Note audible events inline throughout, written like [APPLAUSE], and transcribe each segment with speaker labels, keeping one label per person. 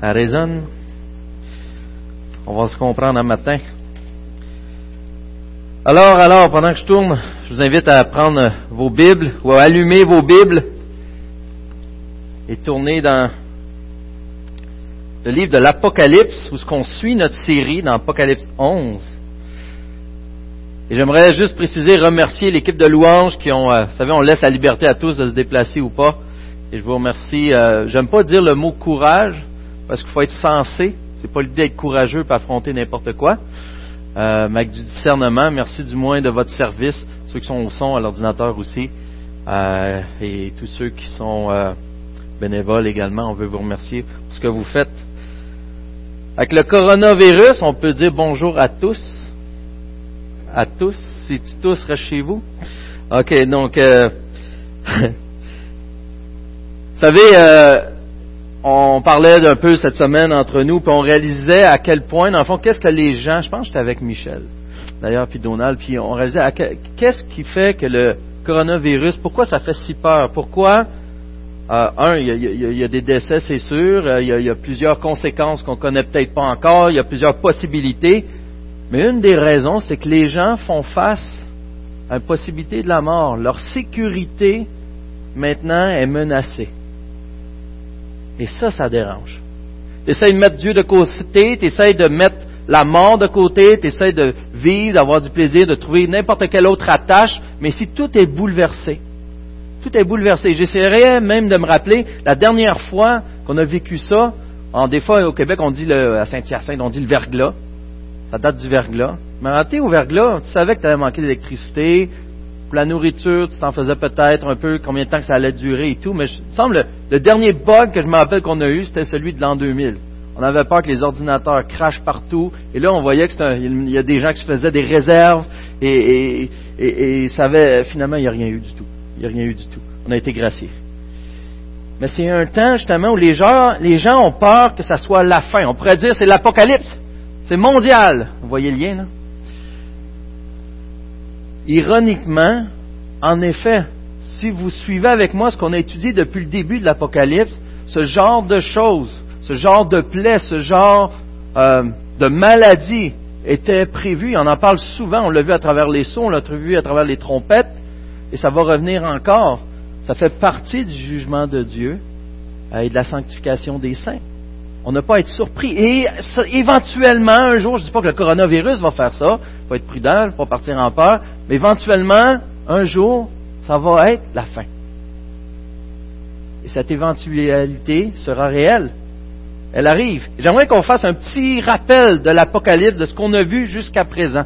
Speaker 1: Ça résonne. On va se comprendre un matin. Alors, alors, pendant que je tourne, je vous invite à prendre vos Bibles ou à allumer vos Bibles et tourner dans le livre de l'Apocalypse où ce qu'on suit notre série dans Apocalypse 11. Et j'aimerais juste préciser, remercier l'équipe de louanges qui ont, euh, vous savez, on laisse la liberté à tous de se déplacer ou pas. Et je vous remercie. Euh, J'aime pas dire le mot courage parce qu'il faut être sensé. C'est pas l'idée d'être courageux pour affronter n'importe quoi. Euh, mais avec du discernement, merci du moins de votre service, ceux qui sont au son, à l'ordinateur aussi, euh, et tous ceux qui sont euh, bénévoles également. On veut vous remercier pour ce que vous faites. Avec le coronavirus, on peut dire bonjour à tous. À tous. Si tu tous restes chez vous? OK, donc, euh, [LAUGHS] vous savez, euh, on parlait d'un peu cette semaine entre nous, puis on réalisait à quel point, dans le fond, qu'est-ce que les gens, je pense que j'étais avec Michel, d'ailleurs, puis Donald, puis on réalisait qu'est-ce qui fait que le coronavirus, pourquoi ça fait si peur, pourquoi, un, il y, a, des décès, c'est sûr, euh, il y, a, il y a plusieurs conséquences qu'on connaît peut-être pas encore, il y a plusieurs possibilités, mais une des raisons, c'est que les gens font face à la possibilité de la mort. Leur sécurité, maintenant, est menacée. Et ça, ça dérange. Tu essaies de mettre Dieu de côté, tu essaies de mettre la mort de côté, tu essaies de vivre, d'avoir du plaisir, de trouver n'importe quelle autre attache, mais si tout est bouleversé, tout est bouleversé. J'essaierai même de me rappeler la dernière fois qu'on a vécu ça. En, des fois, au Québec, on dit le, à Saint-Hyacinthe, on dit le verglas. Ça date du verglas. Mais en au verglas, tu savais que tu avais manqué d'électricité. Pour la nourriture, tu t'en faisais peut-être un peu combien de temps que ça allait durer et tout. Mais il me semble le, le dernier bug que je me rappelle qu'on a eu, c'était celui de l'an 2000. On avait peur que les ordinateurs crachent partout. Et là, on voyait que c'était un- il y a des gens qui se faisaient des réserves et, et, finalement, il n'y a rien eu du tout. Il n'y a rien eu du tout. On a été graciés. Mais c'est un temps justement où les gens, les gens ont peur que ça soit la fin. On pourrait dire c'est l'apocalypse. C'est mondial. Vous voyez le lien là? Ironiquement, en effet, si vous suivez avec moi ce qu'on a étudié depuis le début de l'Apocalypse, ce genre de choses, ce genre de plaies, ce genre euh, de maladie était prévu. On en parle souvent, on l'a vu à travers les sons, on l'a vu à travers les trompettes, et ça va revenir encore. Ça fait partie du jugement de Dieu euh, et de la sanctification des saints. On n'a pas à être surpris. Et éventuellement, un jour, je ne dis pas que le coronavirus va faire ça, il faut être prudent, il faut partir en peur, mais éventuellement, un jour, ça va être la fin. Et cette éventualité sera réelle. Elle arrive. J'aimerais qu'on fasse un petit rappel de l'Apocalypse, de ce qu'on a vu jusqu'à présent.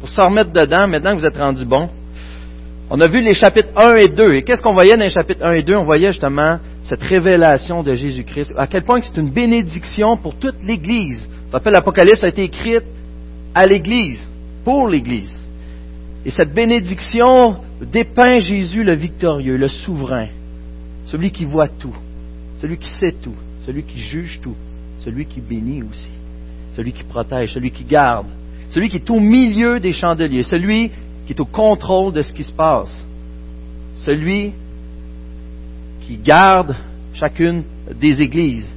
Speaker 1: Pour se remettre dedans, maintenant que vous êtes rendus bons. On a vu les chapitres 1 et 2. Et qu'est-ce qu'on voyait dans les chapitres 1 et 2? On voyait justement cette révélation de Jésus-Christ. À quel point c'est une bénédiction pour toute l'Église. Ça s'appelle l'Apocalypse a été écrite à l'Église, pour l'Église. Et cette bénédiction dépeint Jésus le victorieux, le souverain, celui qui voit tout, celui qui sait tout, celui qui juge tout, celui qui bénit aussi, celui qui protège, celui qui garde, celui qui est au milieu des chandeliers, celui qui est au contrôle de ce qui se passe, celui qui garde chacune des églises.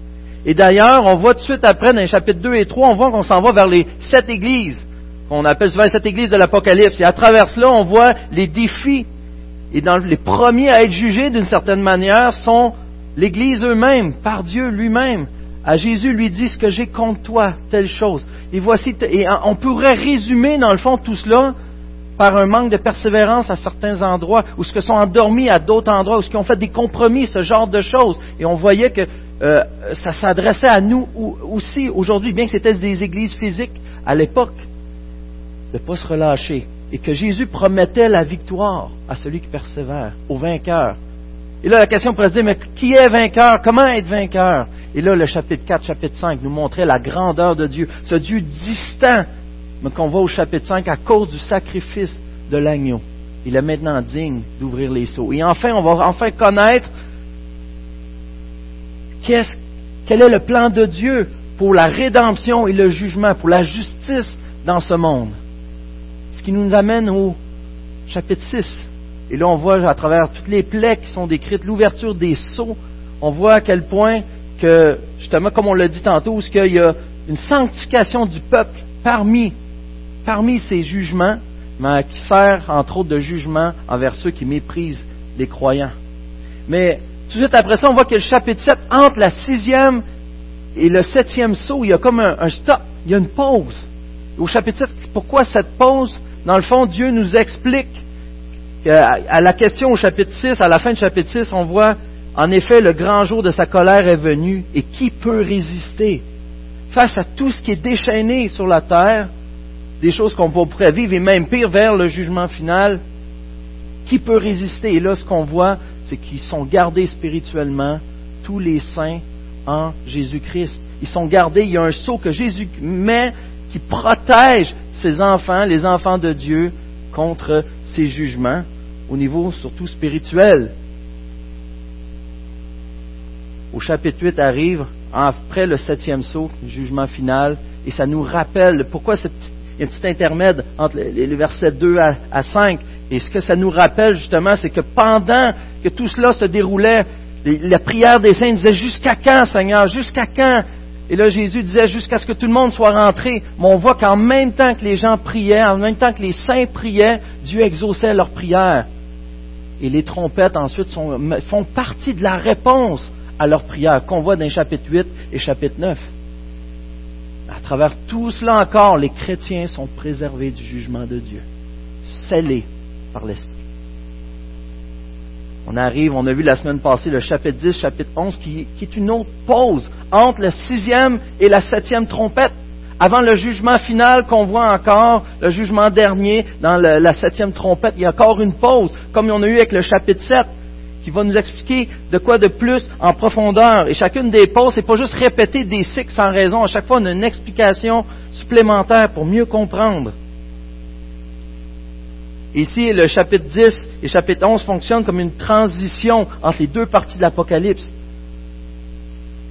Speaker 1: Et d'ailleurs, on voit tout de suite après, dans les chapitres 2 et 3, on voit qu'on s'en va vers les sept églises, qu'on appelle souvent les sept églises de l'Apocalypse. Et à travers cela, on voit les défis. Et les premiers à être jugés d'une certaine manière sont l'Église eux-mêmes, par Dieu lui-même. À Jésus lui dit ce que j'ai contre toi, telle chose. Et voici, et on pourrait résumer dans le fond tout cela par un manque de persévérance à certains endroits, ou ce que sont endormis à d'autres endroits, ou ce qui ont fait des compromis, ce genre de choses. Et on voyait que euh, ça s'adressait à nous aussi aujourd'hui, bien que c'était des églises physiques à l'époque, de ne pas se relâcher. Et que Jésus promettait la victoire à celui qui persévère, au vainqueur. Et là, la question pourrait se dire, mais qui est vainqueur? Comment être vainqueur? Et là, le chapitre 4, chapitre 5 nous montrait la grandeur de Dieu, ce Dieu distant, mais qu'on voit au chapitre 5 à cause du sacrifice de l'agneau. Il est maintenant digne d'ouvrir les seaux. Et enfin, on va enfin connaître quel est le plan de Dieu pour la rédemption et le jugement, pour la justice dans ce monde. Ce qui nous amène au chapitre 6. Et là, on voit à travers toutes les plaies qui sont décrites, l'ouverture des sceaux, on voit à quel point que, justement, comme on l'a dit tantôt, où il y a une sanctification du peuple parmi, parmi ces jugements, mais qui sert entre autres de jugement envers ceux qui méprisent les croyants. Mais tout de suite après ça, on voit que le chapitre 7, entre la sixième et le septième saut, il y a comme un, stop, il y a une pause. Au chapitre 7, pourquoi cette pause? Dans le fond, Dieu nous explique à la question au chapitre 6, à la fin du chapitre 6, on voit en effet le grand jour de sa colère est venu et qui peut résister face à tout ce qui est déchaîné sur la terre, des choses qu'on pourrait vivre et même pire vers le jugement final, qui peut résister? Et là, ce qu'on voit, c'est qu'ils sont gardés spirituellement, tous les saints en Jésus-Christ. Ils sont gardés, il y a un sceau que Jésus met qui protège ses enfants, les enfants de Dieu, contre ces jugements, au niveau surtout spirituel. Au chapitre 8 arrive, après le septième saut, le jugement final, et ça nous rappelle pourquoi il y a un petit intermède entre les, versets 2 à, 5. Et ce que ça nous rappelle justement, c'est que pendant que tout cela se déroulait, la prière des saints disait jusqu'à quand, Seigneur, jusqu'à quand? Et là, Jésus disait jusqu'à ce que tout le monde soit rentré. Mais on voit qu'en même temps que les gens priaient, en même temps que les saints priaient, Dieu exauçait leurs prières. Et les trompettes ensuite font partie de la réponse à leur prière, qu'on voit dans chapitre 8 et chapitre 9. À travers tout cela encore, les chrétiens sont préservés du jugement de Dieu, scellés par l'Esprit. On arrive, on a vu la semaine passée le chapitre 10, chapitre 11, qui, est une autre pause entre la sixième et la septième trompette. Avant le jugement final qu'on voit encore, le jugement dernier dans la septième trompette, il y a encore une pause, comme on a eu avec le chapitre 7 qui va nous expliquer de quoi de plus en profondeur. Et chacune des pauses, c'est pas juste répéter des cycles sans raison. À chaque fois, on a une explication supplémentaire pour mieux comprendre. Ici, le chapitre 10 et chapitre 11 fonctionnent comme une transition entre les deux parties de l'Apocalypse.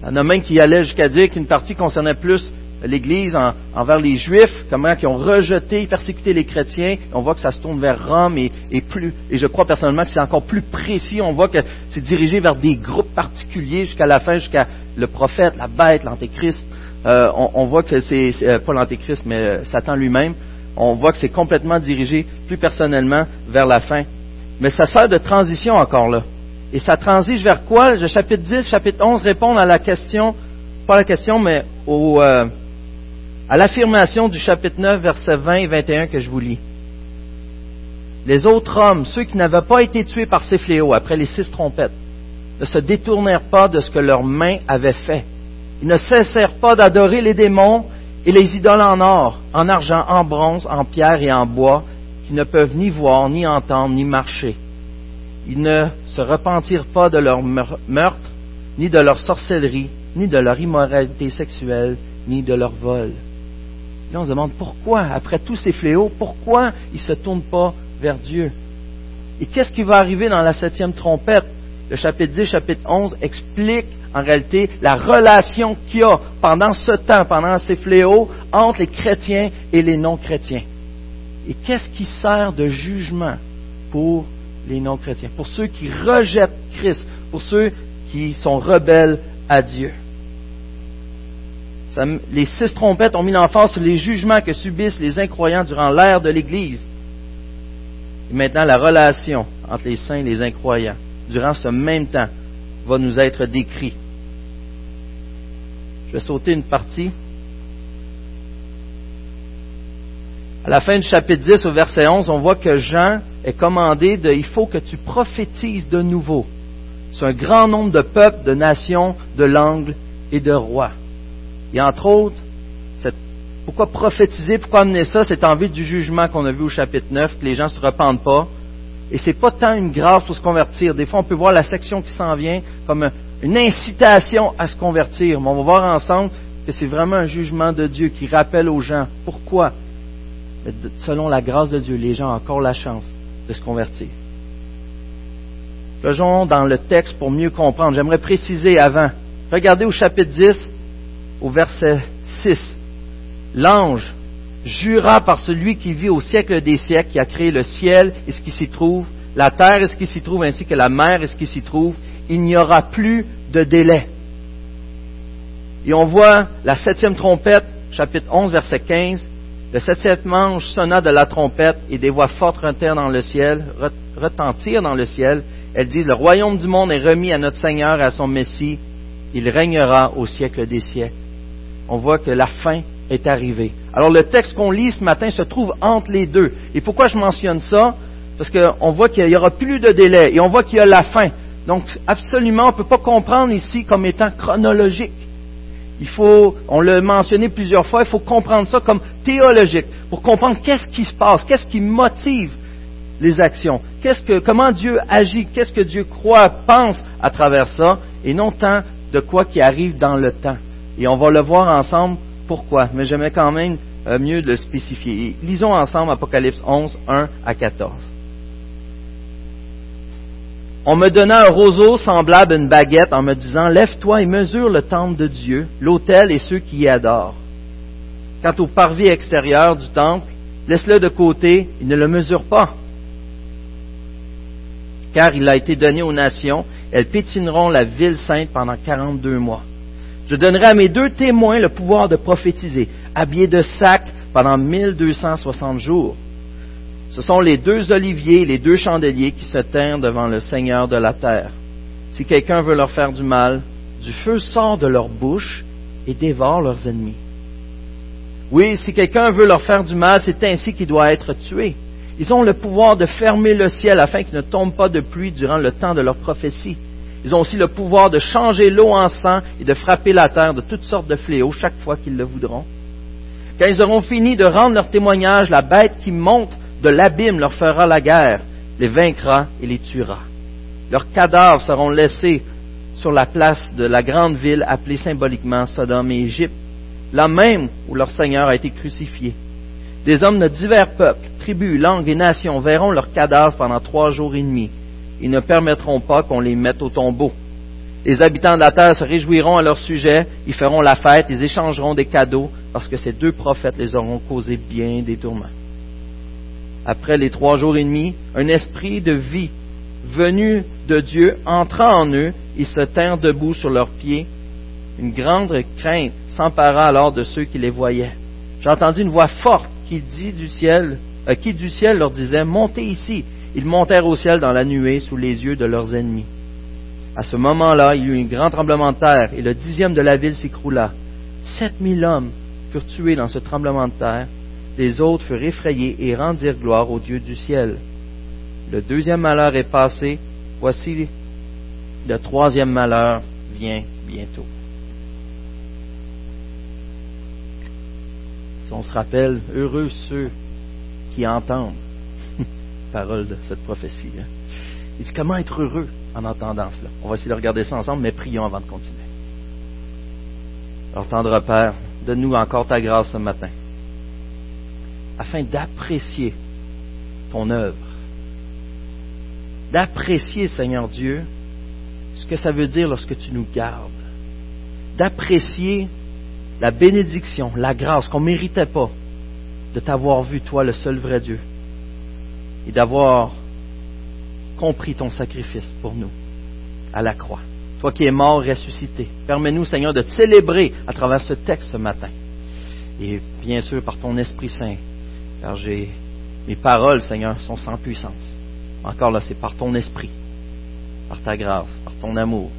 Speaker 1: Il y en a même qui allait jusqu'à dire qu'une partie concernait plus l'Église envers les Juifs, comment ils ont rejeté, persécuté les chrétiens. On voit que ça se tourne vers Rome et, plus, et je crois personnellement que c'est encore plus précis. On voit que c'est dirigé vers des groupes particuliers jusqu'à la fin, jusqu'à le prophète, la bête, l'antéchrist. Euh, on, voit que c'est, euh, pas l'antéchrist, mais euh, Satan lui-même. On voit que c'est complètement dirigé plus personnellement vers la fin. Mais ça sert de transition encore là. Et ça transige vers quoi? Le chapitre 10, chapitre 11 répondent à la question, pas la question, mais au, à l'affirmation du chapitre 9, versets 20 et 21 que je vous lis. Les autres hommes, ceux qui n'avaient pas été tués par ces fléaux après les six trompettes, ne se détournèrent pas de ce que leurs mains avaient fait. Ils ne cessèrent pas d'adorer les démons et les idoles en or, en argent, en bronze, en pierre et en bois, qui ne peuvent ni voir, ni entendre, ni marcher. Ils ne se repentirent pas de leur meurtre, ni de leur sorcellerie, ni de leur immoralité sexuelle, ni de leur vol. Là, on se demande pourquoi, après tous ces fléaux, pourquoi ils ne se tournent pas vers Dieu? Et qu'est-ce qui va arriver dans la septième trompette? Le chapitre 10, chapitre 11 explique en réalité la relation qu'il y a pendant ce temps, pendant ces fléaux, entre les chrétiens et les non-chrétiens. Et qu'est-ce qui sert de jugement pour les non-chrétiens, pour ceux qui rejettent Christ, pour ceux qui sont rebelles à Dieu les six trompettes ont mis l'emphase sur les jugements que subissent les incroyants durant l'ère de l'Église. Et maintenant, la relation entre les saints et les incroyants, durant ce même temps, va nous être décrit. Je vais sauter une partie. À la fin du chapitre 10 au verset 11, on voit que Jean est commandé de il faut que tu prophétises de nouveau sur un grand nombre de peuples, de nations, de langues et de rois. Et entre autres, pourquoi prophétiser, pourquoi amener ça, c'est en vue du jugement qu'on a vu au chapitre 9, que les gens ne se repentent pas. Et c'est pas tant une grâce pour se convertir. Des fois, on peut voir la section qui s'en vient comme une incitation à se convertir. Mais on va voir ensemble que c'est vraiment un jugement de Dieu qui rappelle aux gens pourquoi, selon la grâce de Dieu, les gens ont encore la chance de se convertir. Plongeons dans le texte pour mieux comprendre. J'aimerais préciser avant. Regardez au chapitre 10, au verset 6. L'ange jura par celui qui vit au siècle des siècles, qui a créé le ciel et ce qui s'y trouve, la terre et ce qui s'y trouve, ainsi que la mer et ce qui s'y trouve, il n'y aura plus de délai. Et on voit la septième trompette, chapitre 11, verset 15. Le septième ange sonna de la trompette et des voix fortes retentirent dans le ciel, retentirent dans le ciel. Elles disent, le royaume du monde est remis à notre Seigneur et à son Messie. Il régnera au siècle des siècles. On voit que la fin est arrivée. Alors le texte qu'on lit ce matin se trouve entre les deux. Et pourquoi je mentionne ça? Parce qu'on voit qu'il n'y aura plus de délai et on voit qu'il y a la fin. Donc absolument, on ne peut pas comprendre ici comme étant chronologique. Il faut, on l'a mentionné plusieurs fois, il faut comprendre ça comme théologique, pour comprendre qu'est-ce qui se passe, qu'est-ce qui motive les actions, qu'est-ce que, comment Dieu agit, qu'est-ce que Dieu croit, pense à travers ça, et non tant de quoi qui arrive dans le temps. Et on va le voir ensemble pourquoi, mais j'aimerais quand même euh, mieux le spécifier. Lisons ensemble Apocalypse 11, 1 à 14. On me donna un roseau semblable à une baguette en me disant, Lève-toi et mesure le temple de Dieu, l'autel et ceux qui y adorent. Quant au parvis extérieur du temple, laisse-le de côté, il ne le mesure pas. Car il a été donné aux nations, elles pétineront la ville sainte pendant quarante-deux mois. Je donnerai à mes deux témoins le pouvoir de prophétiser, habillés de sac pendant mille deux cent soixante jours. Ce sont les deux oliviers, les deux chandeliers qui se tinrent devant le Seigneur de la terre. Si quelqu'un veut leur faire du mal, du feu sort de leur bouche et dévore leurs ennemis. Oui, si quelqu'un veut leur faire du mal, c'est ainsi qu'il doit être tué. Ils ont le pouvoir de fermer le ciel afin qu'il ne tombe pas de pluie durant le temps de leur prophétie. Ils ont aussi le pouvoir de changer l'eau en sang et de frapper la terre de toutes sortes de fléaux chaque fois qu'ils le voudront. Quand ils auront fini de rendre leur témoignage, la bête qui monte de l'abîme leur fera la guerre, les vaincra et les tuera. Leurs cadavres seront laissés sur la place de la grande ville appelée symboliquement Sodome et Égypte, là même où leur Seigneur a été crucifié. Des hommes de divers peuples, tribus, langues et nations verront leurs cadavres pendant trois jours et demi. Ils ne permettront pas qu'on les mette au tombeau. Les habitants de la terre se réjouiront à leur sujet, ils feront la fête, ils échangeront des cadeaux, parce que ces deux prophètes les auront causé bien des tourments après les trois jours et demi, un esprit de vie venu de Dieu entra en eux, ils se tinrent debout sur leurs pieds. Une grande crainte s'empara alors de ceux qui les voyaient. J'ai entendu une voix forte qui dit du ciel, euh, qui du ciel leur disait, montez ici. Ils montèrent au ciel dans la nuée sous les yeux de leurs ennemis. À ce moment-là, il y eut un grand tremblement de terre et le dixième de la ville s'écroula. Sept mille hommes furent tués dans ce tremblement de terre les autres furent effrayés et rendirent gloire au Dieu du ciel. Le deuxième malheur est passé, voici le troisième malheur vient bientôt. Si on se rappelle, heureux ceux qui entendent parole de cette prophétie. Hein. Il dit comment être heureux en entendant cela? On va essayer de regarder ça ensemble, mais prions avant de continuer. Alors, tendre Père, donne-nous encore ta grâce ce matin afin d'apprécier ton œuvre, d'apprécier, Seigneur Dieu, ce que ça veut dire lorsque tu nous gardes, d'apprécier la bénédiction, la grâce qu'on ne méritait pas de t'avoir vu, toi, le seul vrai Dieu, et d'avoir compris ton sacrifice pour nous à la croix. Toi qui es mort, ressuscité. Permets-nous, Seigneur, de te célébrer à travers ce texte ce matin. Et bien sûr, par ton Esprit Saint, car mes paroles, Seigneur, sont sans puissance. Encore là, c'est par ton esprit, par ta grâce, par ton amour,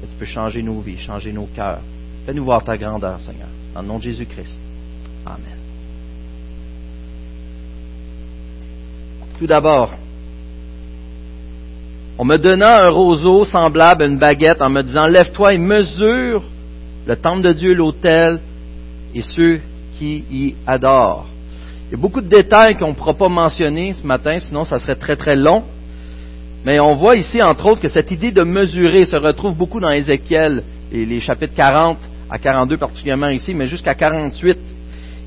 Speaker 1: que tu peux changer nos vies, changer nos cœurs. Fais-nous voir ta grandeur, Seigneur, dans le nom de Jésus-Christ. Amen. Tout d'abord, on me donna un roseau semblable à une baguette en me disant, lève-toi et mesure le temple de Dieu, l'autel et ceux qui y adorent. Il y a beaucoup de détails qu'on ne pourra pas mentionner ce matin, sinon ça serait très très long. Mais on voit ici, entre autres, que cette idée de mesurer se retrouve beaucoup dans Ézéchiel et les chapitres 40 à 42 particulièrement ici, mais jusqu'à 48.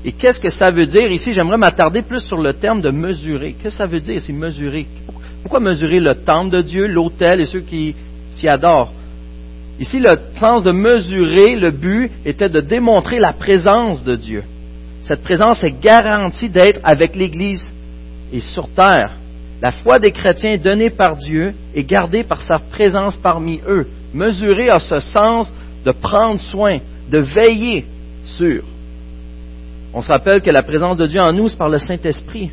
Speaker 1: Et qu'est-ce que ça veut dire? Ici J'aimerais m'attarder plus sur le terme de mesurer. Qu'est-ce que ça veut dire, c'est mesurer? Pourquoi mesurer le temple de Dieu, l'autel et ceux qui s'y adorent? Ici, le sens de mesurer, le but était de démontrer la présence de Dieu. Cette présence est garantie d'être avec l'Église et sur terre. La foi des chrétiens donnée par Dieu est gardée par sa présence parmi eux. Mesurer à ce sens de prendre soin, de veiller sur. On se rappelle que la présence de Dieu en nous, c'est par le Saint-Esprit.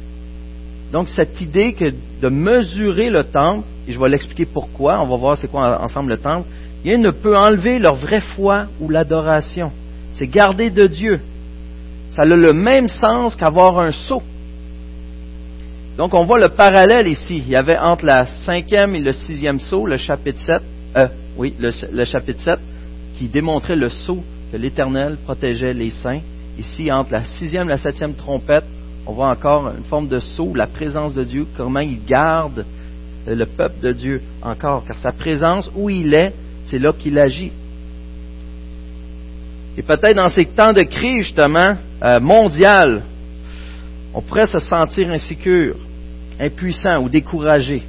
Speaker 1: Donc cette idée que de mesurer le temple, et je vais l'expliquer pourquoi, on va voir c'est quoi ensemble le temple, rien ne peut enlever leur vraie foi ou l'adoration. C'est garder de Dieu. Ça a le même sens qu'avoir un sceau. Donc on voit le parallèle ici. Il y avait entre la cinquième et le sixième sceau, le chapitre 7, euh, le, chapitre 7, qui démontrait le sceau que l'Éternel protégeait les saints. Ici, entre la sixième et la septième trompette, on voit encore une forme de sceau, la présence de Dieu, comment il garde le peuple de Dieu encore, car sa présence, où il est, c'est là qu'il agit. Et peut-être dans ces temps de crise, justement, euh, mondiale, on pourrait se sentir insécure, impuissant ou découragé.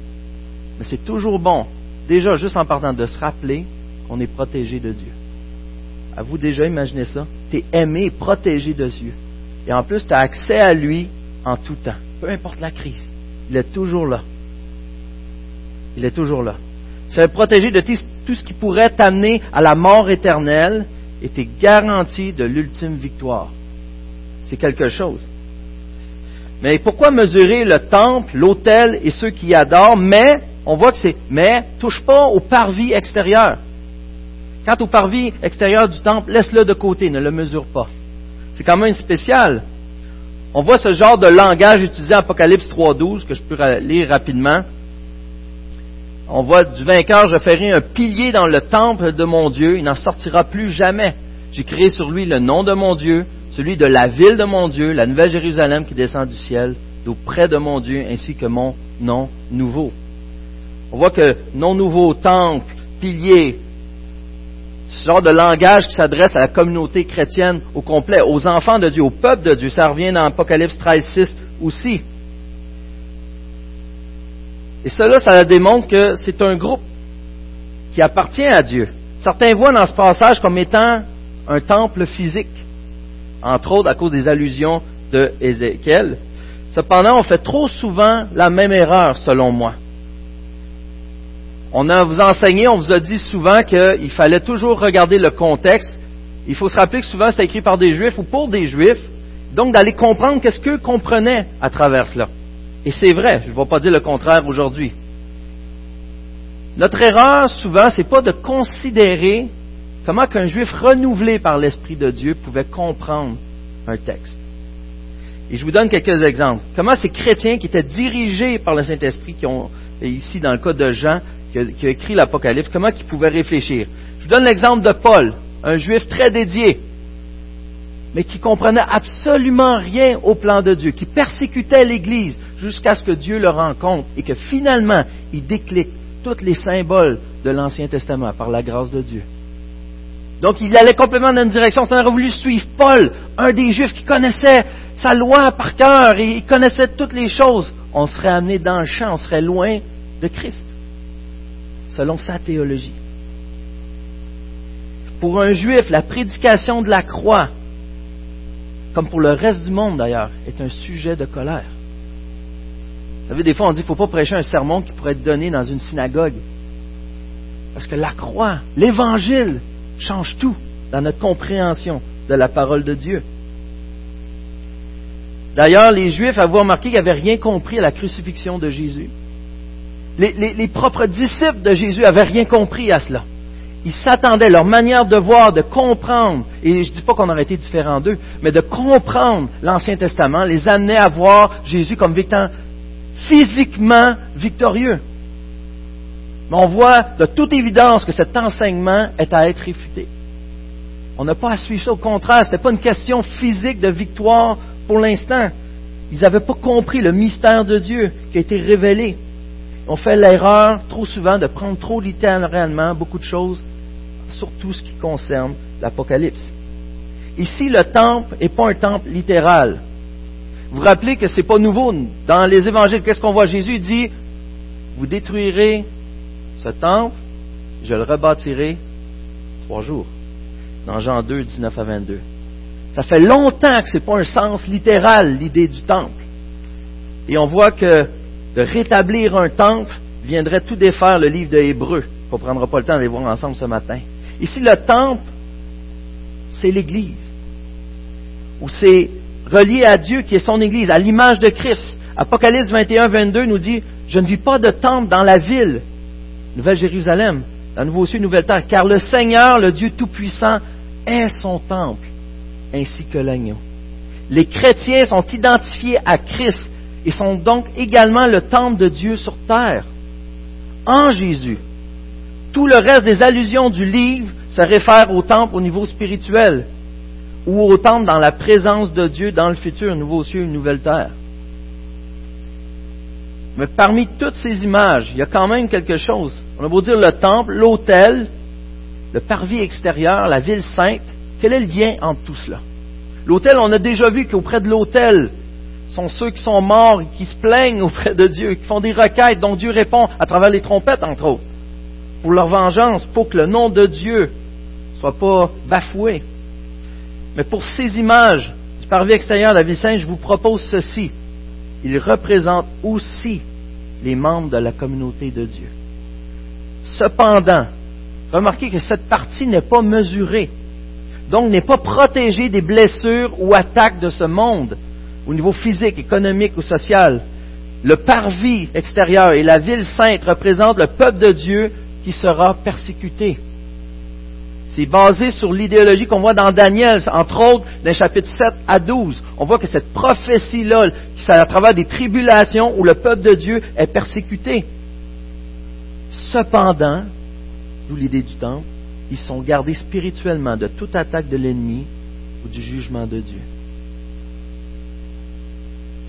Speaker 1: Mais c'est toujours bon, déjà juste en partant de se rappeler qu'on est protégé de Dieu. À vous déjà imaginer ça? Tu es aimé, protégé de Dieu. Et en plus, tu as accès à lui en tout temps. Peu importe la crise. Il est toujours là. Il est toujours là. Tu es protégé de tout ce qui pourrait t'amener à la mort éternelle et tu es garanti de l'ultime victoire. C'est quelque chose. Mais pourquoi mesurer le temple, l'autel et ceux qui y adorent, mais, on voit que c'est, mais, touche pas au parvis extérieur. Quant au parvis extérieur du temple, laisse-le de côté, ne le mesure pas. C'est quand même spécial. On voit ce genre de langage utilisé en Apocalypse 3.12, que je peux lire rapidement. On voit du vainqueur, je ferai un pilier dans le temple de mon Dieu, il n'en sortira plus jamais. J'ai créé sur lui le nom de mon Dieu, celui de la ville de mon Dieu, la nouvelle Jérusalem qui descend du ciel, d'auprès de mon Dieu, ainsi que mon nom nouveau. On voit que nom nouveau, temple, pilier, ce genre de langage qui s'adresse à la communauté chrétienne au complet, aux enfants de Dieu, au peuple de Dieu. Ça revient dans Apocalypse 13, 6 aussi. Et cela, ça démontre que c'est un groupe qui appartient à Dieu. Certains voient dans ce passage comme étant un temple physique entre autres à cause des allusions de Ézéchiel. Cependant, on fait trop souvent la même erreur, selon moi. On a vous enseigné, on vous a dit souvent qu'il fallait toujours regarder le contexte. Il faut se rappeler que souvent c'est écrit par des Juifs ou pour des Juifs, donc d'aller comprendre qu'est-ce qu'eux comprenaient à travers cela. Et c'est vrai, je ne vais pas dire le contraire aujourd'hui. Notre erreur, souvent, c'est pas de considérer Comment qu'un juif renouvelé par l'Esprit de Dieu pouvait comprendre un texte. Et je vous donne quelques exemples. Comment ces chrétiens qui étaient dirigés par le Saint-Esprit, qui ont, ici dans le cas de Jean, qui a, écrit l'Apocalypse, comment ils pouvaient réfléchir. Je vous donne l'exemple de Paul, un juif très dédié, mais qui comprenait absolument rien au plan de Dieu, qui persécutait l'Église jusqu'à ce que Dieu le rencontre et que finalement il déclic tous les symboles de l'Ancien Testament par la grâce de Dieu. Donc il allait complètement dans une direction. On aurait voulu suivre Paul, un des Juifs qui connaissait sa loi par cœur et il connaissait toutes les choses. On serait amené dans le champ, on serait loin de Christ, selon sa théologie. Pour un Juif, la prédication de la croix, comme pour le reste du monde d'ailleurs, est un sujet de colère. Vous savez, des fois on dit qu'il ne faut pas prêcher un sermon qui pourrait être donné dans une synagogue. Parce que la croix, l'évangile, change tout dans notre compréhension de la parole de Dieu. D'ailleurs, les Juifs avaient remarqué qu'ils n'avaient rien compris à la crucifixion de Jésus. Les, propres disciples de Jésus n'avaient rien compris à cela. Ils s'attendaient, leur manière de voir, de comprendre, et je ne dis pas qu'on aurait été différents d'eux, mais de comprendre l'Ancien Testament, les amenait à voir Jésus comme étant physiquement victorieux. Mais on voit de toute évidence que cet enseignement est à être réfuté. On n'a pas à suivre ça. Au contraire, ce n'était pas une question physique de victoire pour l'instant. Ils n'avaient pas compris le mystère de Dieu qui a été révélé. On fait l'erreur trop souvent de prendre trop littéralement beaucoup de choses, surtout ce qui concerne l'Apocalypse. Ici, le temple n'est pas un temple littéral. Vous rappelez que ce n'est pas nouveau. Dans les évangiles, qu'est-ce qu'on voit? Jésus dit Vous détruirez ce temple, je le rebâtirai trois jours. Dans Jean 2, 19 à 22. Ça fait longtemps que ce n'est pas un sens littéral, l'idée du temple. Et on voit que de rétablir un temple viendrait tout défaire le livre de Hébreu. On ne prendra pas le temps d'aller voir ensemble ce matin. Ici, le temple, c'est l'Église. Ou c'est relié à Dieu qui est son Église, à l'image de Christ. Apocalypse 21, 22 nous dit, je ne vis pas de temple dans la ville, Nouvelle Jérusalem, la nouveau ciel, nouvelle terre, car le Seigneur, le Dieu Tout-Puissant, est son temple, ainsi que l'agneau. Les chrétiens sont identifiés à Christ et sont donc également le temple de Dieu sur terre, en Jésus. Tout le reste des allusions du livre se réfèrent au temple au niveau spirituel, ou au temple dans la présence de Dieu dans le futur, nouveau ciel, une nouvelle terre. Mais parmi toutes ces images, il y a quand même quelque chose. On a beau dire le temple, l'autel, le parvis extérieur, la ville sainte. Quel est le lien entre tout cela? L'autel, on a déjà vu qu'auprès de l'autel sont ceux qui sont morts qui se plaignent auprès de Dieu, qui font des requêtes dont Dieu répond à travers les trompettes, entre autres, pour leur vengeance, pour que le nom de Dieu soit pas bafoué. Mais pour ces images du parvis extérieur de la ville sainte, je vous propose ceci il représente aussi les membres de la communauté de Dieu. Cependant, remarquez que cette partie n'est pas mesurée, donc n'est pas protégée des blessures ou attaques de ce monde au niveau physique, économique ou social. Le parvis extérieur et la ville sainte représentent le peuple de Dieu qui sera persécuté. C'est basé sur l'idéologie qu'on voit dans Daniel, entre autres, dans les chapitres 7 à 12. On voit que cette prophétie-là, c'est à travers des tribulations où le peuple de Dieu est persécuté. Cependant, d'où l'idée du temple, ils sont gardés spirituellement de toute attaque de l'ennemi ou du jugement de Dieu.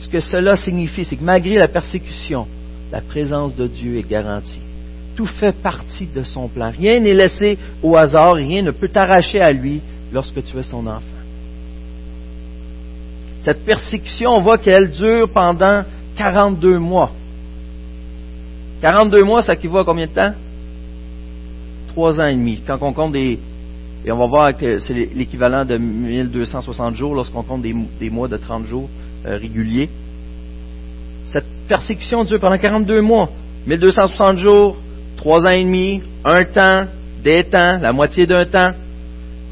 Speaker 1: Ce que cela signifie, c'est que malgré la persécution, la présence de Dieu est garantie tout fait partie de son plan. Rien n'est laissé au hasard, rien ne peut t'arracher à lui lorsque tu es son enfant. Cette persécution, on voit qu'elle dure pendant 42 mois. 42 mois, ça équivaut à combien de temps? Trois ans et demi. Quand on compte des... Et on va voir que c'est l'équivalent de 1260 jours lorsqu'on compte des, mois de 30 jours euh, réguliers. Cette persécution dure pendant 42 mois. 1260 jours, trois ans et demi, un temps, des temps, la moitié d'un temps.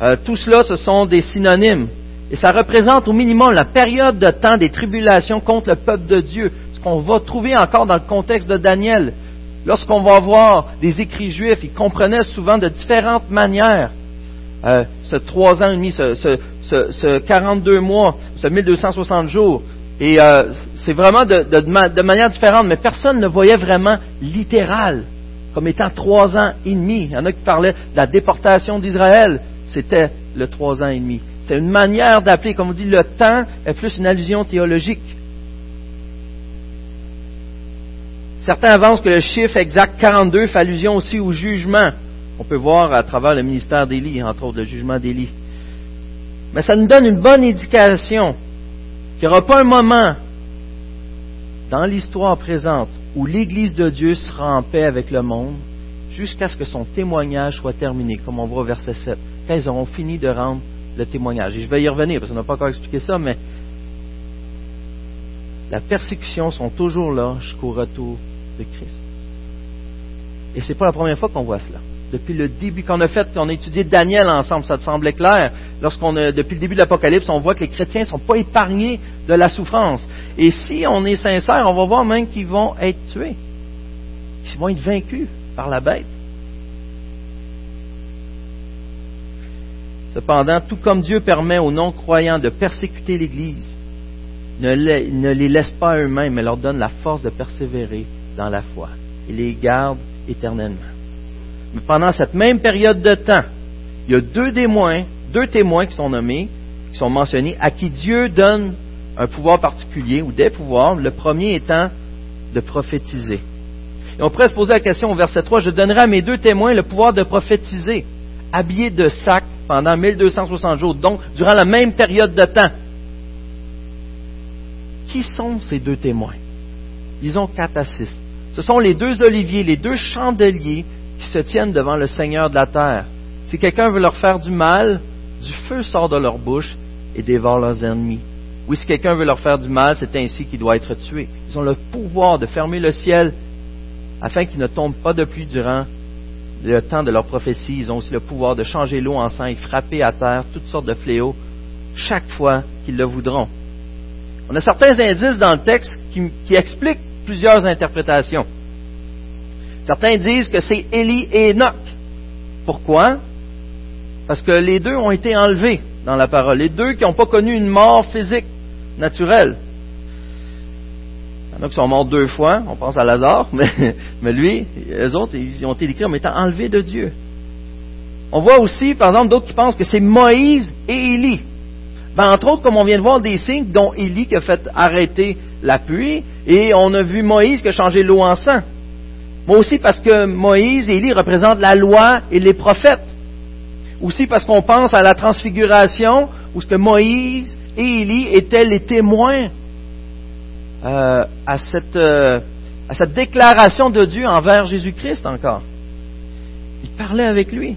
Speaker 1: Euh, tout cela, ce sont des synonymes. Et ça représente au minimum la période de temps des tribulations contre le peuple de Dieu, ce qu'on va trouver encore dans le contexte de Daniel. Lorsqu'on va voir des écrits juifs, ils comprenaient souvent de différentes manières euh, ce trois ans et demi, ce, ce, ce, 42 mois, ce 1260 jours. Et euh, c'est vraiment de, de, de, manière différente, mais personne ne voyait vraiment littéral comme étant trois ans et demi. Il y en a qui parlaient de la déportation d'Israël. C'était le trois ans et demi. C'est une manière d'appeler, comme on dit, le temps est plus une allusion théologique. Certains avancent que le chiffre exact 42 fait allusion aussi au jugement. On peut voir à travers le ministère d'Élie, entre autres le jugement d'Élie. Mais ça nous donne une bonne indication qu'il n'y aura pas un moment dans l'histoire présente où l'Église de Dieu sera en paix avec le monde jusqu'à ce que son témoignage soit terminé, comme on voit au verset 7, quand ils auront fini de rendre le témoignage. Et je vais y revenir parce qu'on n'a pas encore expliqué ça, mais la persécution sont toujours là jusqu'au retour de Christ. Et ce n'est pas la première fois qu'on voit cela depuis le début, qu'on a fait, qu'on a étudié Daniel ensemble, ça te semblait clair. Lorsqu'on a, depuis le début de l'Apocalypse, on voit que les chrétiens ne sont pas épargnés de la souffrance. Et si on est sincère, on va voir même qu'ils vont être tués. Qu'ils vont être vaincus par la bête. Cependant, tout comme Dieu permet aux non-croyants de persécuter l'Église, ne les, ne les laisse pas eux-mêmes, mais leur donne la force de persévérer dans la foi. Il les garde éternellement. Mais pendant cette même période de temps, il y a deux témoins, deux témoins qui sont nommés, qui sont mentionnés, à qui Dieu donne un pouvoir particulier ou des pouvoirs, le premier étant de prophétiser. Et on pourrait se poser la question au verset 3, je donnerai à mes deux témoins le pouvoir de prophétiser, habillés de sac pendant 1260 jours, donc durant la même période de temps. Qui sont ces deux témoins? Ils ont quatre à six. Ce sont les deux oliviers, les deux chandeliers se tiennent devant le Seigneur de la terre. Si quelqu'un veut leur faire du mal, du feu sort de leur bouche et dévore leurs ennemis. Oui, si quelqu'un veut leur faire du mal, c'est ainsi qu'il doit être tué. Ils ont le pouvoir de fermer le ciel afin qu'il ne tombe pas de pluie durant le temps de leur prophétie, ils ont aussi le pouvoir de changer l'eau en sang et frapper à terre toutes sortes de fléaux chaque fois qu'ils le voudront. On a certains indices dans le texte qui expliquent plusieurs interprétations. Certains disent que c'est Élie et Enoch. Pourquoi? Parce que les deux ont été enlevés dans la parole. Les deux qui n'ont pas connu une mort physique, naturelle. Il y en a qui sont morts deux fois, on pense à Lazare, [LAUGHS] mais, lui, les autres, ils ont été décrits comme étant enlevés de Dieu. On voit aussi, par exemple, d'autres qui pensent que c'est Moïse et Élie. Ben, entre autres, comme on vient de voir des signes, dont Élie qui a fait arrêter la pluie, et on a vu Moïse qui a changé l'eau en sang. Mais aussi parce que Moïse et Élie représentent la loi et les prophètes. Aussi parce qu'on pense à la transfiguration, où que Moïse et Élie étaient les témoins euh, à, cette, euh, à cette déclaration de Dieu envers Jésus-Christ encore. Ils parlaient avec lui.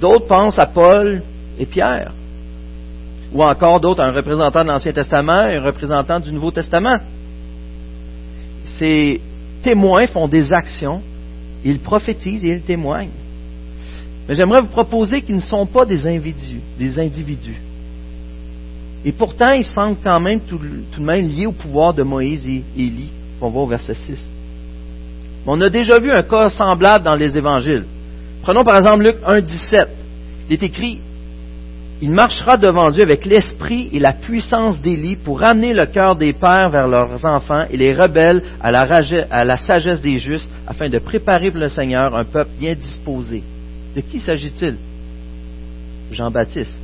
Speaker 1: D'autres pensent à Paul et Pierre. Ou encore d'autres à un représentant de l'Ancien Testament et un représentant du Nouveau Testament. Ces témoins font des actions, ils prophétisent et ils témoignent. Mais j'aimerais vous proposer qu'ils ne sont pas des individus, des individus. Et pourtant, ils semblent quand même tout, de même liés au pouvoir de Moïse et Élie, qu'on voit au verset 6. On a déjà vu un cas semblable dans les évangiles. Prenons par exemple Luc 1, 17. Il est écrit Il marchera devant Dieu avec l'esprit et la puissance d'Élie pour ramener le cœur des pères vers leurs enfants et les rebelles à la, sagesse des justes, afin de préparer pour le Seigneur un peuple bien disposé. De qui s'agit-il? Jean-Baptiste.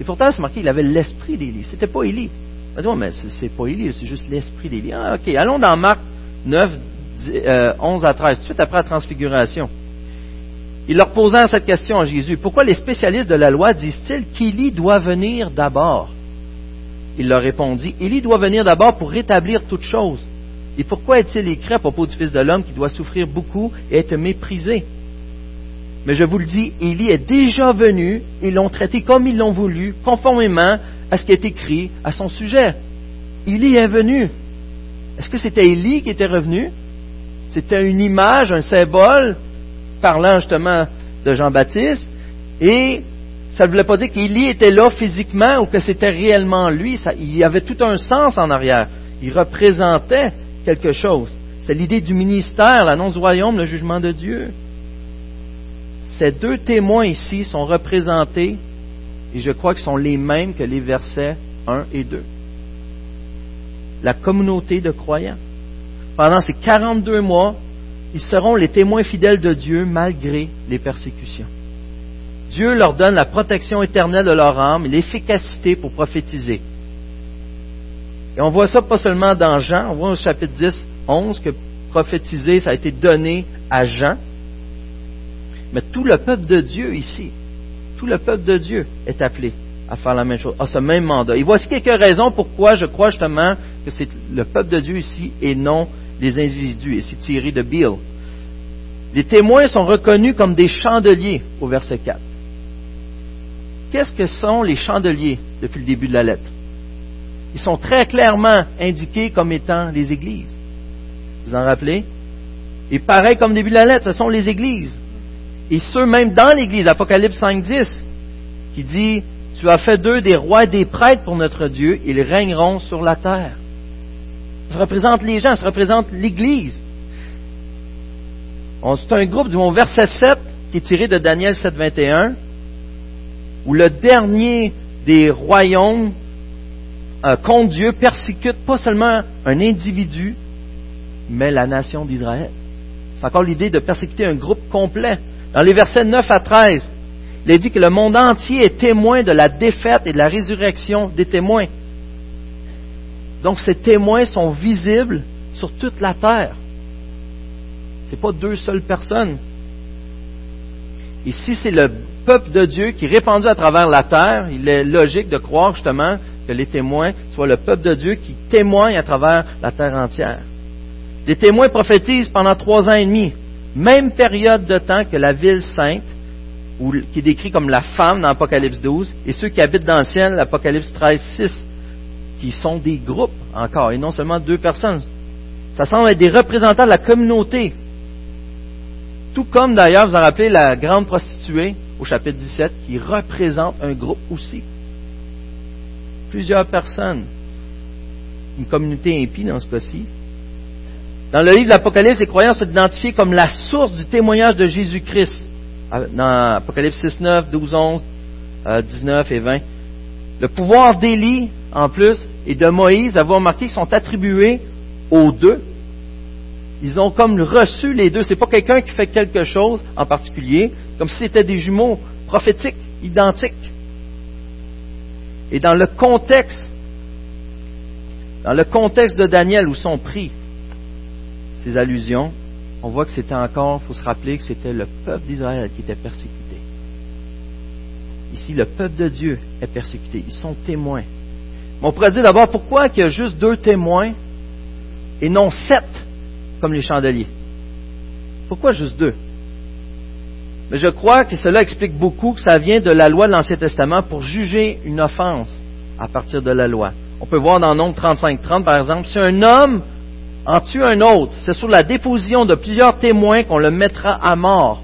Speaker 1: Et pourtant, c'est marqué qu'il avait l'esprit d'Élie. C'était pas Élie. On dit, mais c'est pas Élie, c'est juste l'esprit d'Élie. Ah, ok. Allons dans Marc 9, 11 euh, à 13, tout de suite après la transfiguration. Il leur posant cette question à Jésus, pourquoi les spécialistes de la loi disent-ils qu'Élie doit venir d'abord? Il leur répondit, Élie doit venir d'abord pour rétablir toutes choses. Et pourquoi est-il écrit à propos du Fils de l'homme qui doit souffrir beaucoup et être méprisé? Mais je vous le dis, Élie est déjà venu, ils l'ont traité comme ils l'ont voulu, conformément à ce qui est écrit à son sujet. Élie est venu. Est-ce que c'était Élie qui était revenu? C'était une image, un symbole parlant justement de Jean-Baptiste, et ça ne voulait pas dire qu'Élie était là physiquement ou que c'était réellement lui. il y avait tout un sens en arrière. Il représentait quelque chose. C'est l'idée du ministère, l'annonce du royaume, le jugement de Dieu. Ces deux témoins ici sont représentés, et je crois qu'ils sont les mêmes que les versets 1 et 2. La communauté de croyants. Pendant ces 42 mois, ils seront les témoins fidèles de Dieu malgré les persécutions. Dieu leur donne la protection éternelle de leur âme et l'efficacité pour prophétiser. Et on voit ça pas seulement dans Jean, on voit au chapitre 10, 11 que prophétiser, ça a été donné à Jean, mais tout le peuple de Dieu ici, tout le peuple de Dieu est appelé à faire la même chose, à ce même mandat. Et voici quelques raisons pourquoi je crois justement que c'est le peuple de Dieu ici et non des individus, et c'est tiré de Bill. Les témoins sont reconnus comme des chandeliers au verset 4. Qu'est-ce que sont les chandeliers depuis le début de la lettre? Ils sont très clairement indiqués comme étant les églises. Vous en rappelez? Et pareil comme début de la lettre, ce sont les églises. Et ceux même dans l'église, Apocalypse 5.10, qui dit, Tu as fait d'eux des rois et des prêtres pour notre Dieu, ils régneront sur la terre. Ça représente les gens, ça représente l'Église. C'est un groupe du verset 7 qui est tiré de Daniel 7, 21, où le dernier des royaumes euh, contre Dieu persécute pas seulement un individu, mais la nation d'Israël. C'est encore l'idée de persécuter un groupe complet. Dans les versets 9 à 13, il est dit que le monde entier est témoin de la défaite et de la résurrection des témoins. Donc ces témoins sont visibles sur toute la terre. Ce n'est pas deux seules personnes. Si c'est le peuple de Dieu qui est répandu à travers la terre, il est logique de croire justement que les témoins soient le peuple de Dieu qui témoigne à travers la terre entière. Les témoins prophétisent pendant trois ans et demi, même période de temps que la ville sainte, qui est décrite comme la femme dans l'Apocalypse 12, et ceux qui habitent dans le ciel, l'Apocalypse 13, 6 qui sont des groupes encore, et non seulement deux personnes. Ça semble être des représentants de la communauté Tout comme d'ailleurs, vous en rappelez la grande prostituée au chapitre 17, qui représente un groupe aussi. Plusieurs personnes. Une communauté impie dans ce cas-ci. Dans le livre de l'Apocalypse, les croyants sont identifiés comme la source du témoignage de Jésus-Christ. Dans Apocalypse 6, 9, 12, 11, 19 et 20. Le pouvoir d'Élie, en plus, et de Moïse, avez remarqué qu'ils sont attribués aux deux. Ils ont comme reçu les deux. C'est pas quelqu'un qui fait quelque chose en particulier, comme si c'était des jumeaux prophétiques, identiques. Et dans le contexte, dans le contexte de Daniel où sont pris ces allusions, on voit que c'était encore, il faut se rappeler que c'était le peuple d'Israël qui était persécuté. Ici, le peuple de Dieu est persécuté. Ils sont témoins. On pourrait dire d'abord pourquoi il y a juste deux témoins et non sept comme les chandeliers? Pourquoi juste deux? Mais je crois que cela explique beaucoup que ça vient de la loi de l'Ancien Testament pour juger une offense à partir de la loi. On peut voir dans Nombre 35-30, par exemple, si un homme en tue un autre, c'est sur la déposition de plusieurs témoins qu'on le mettra à mort.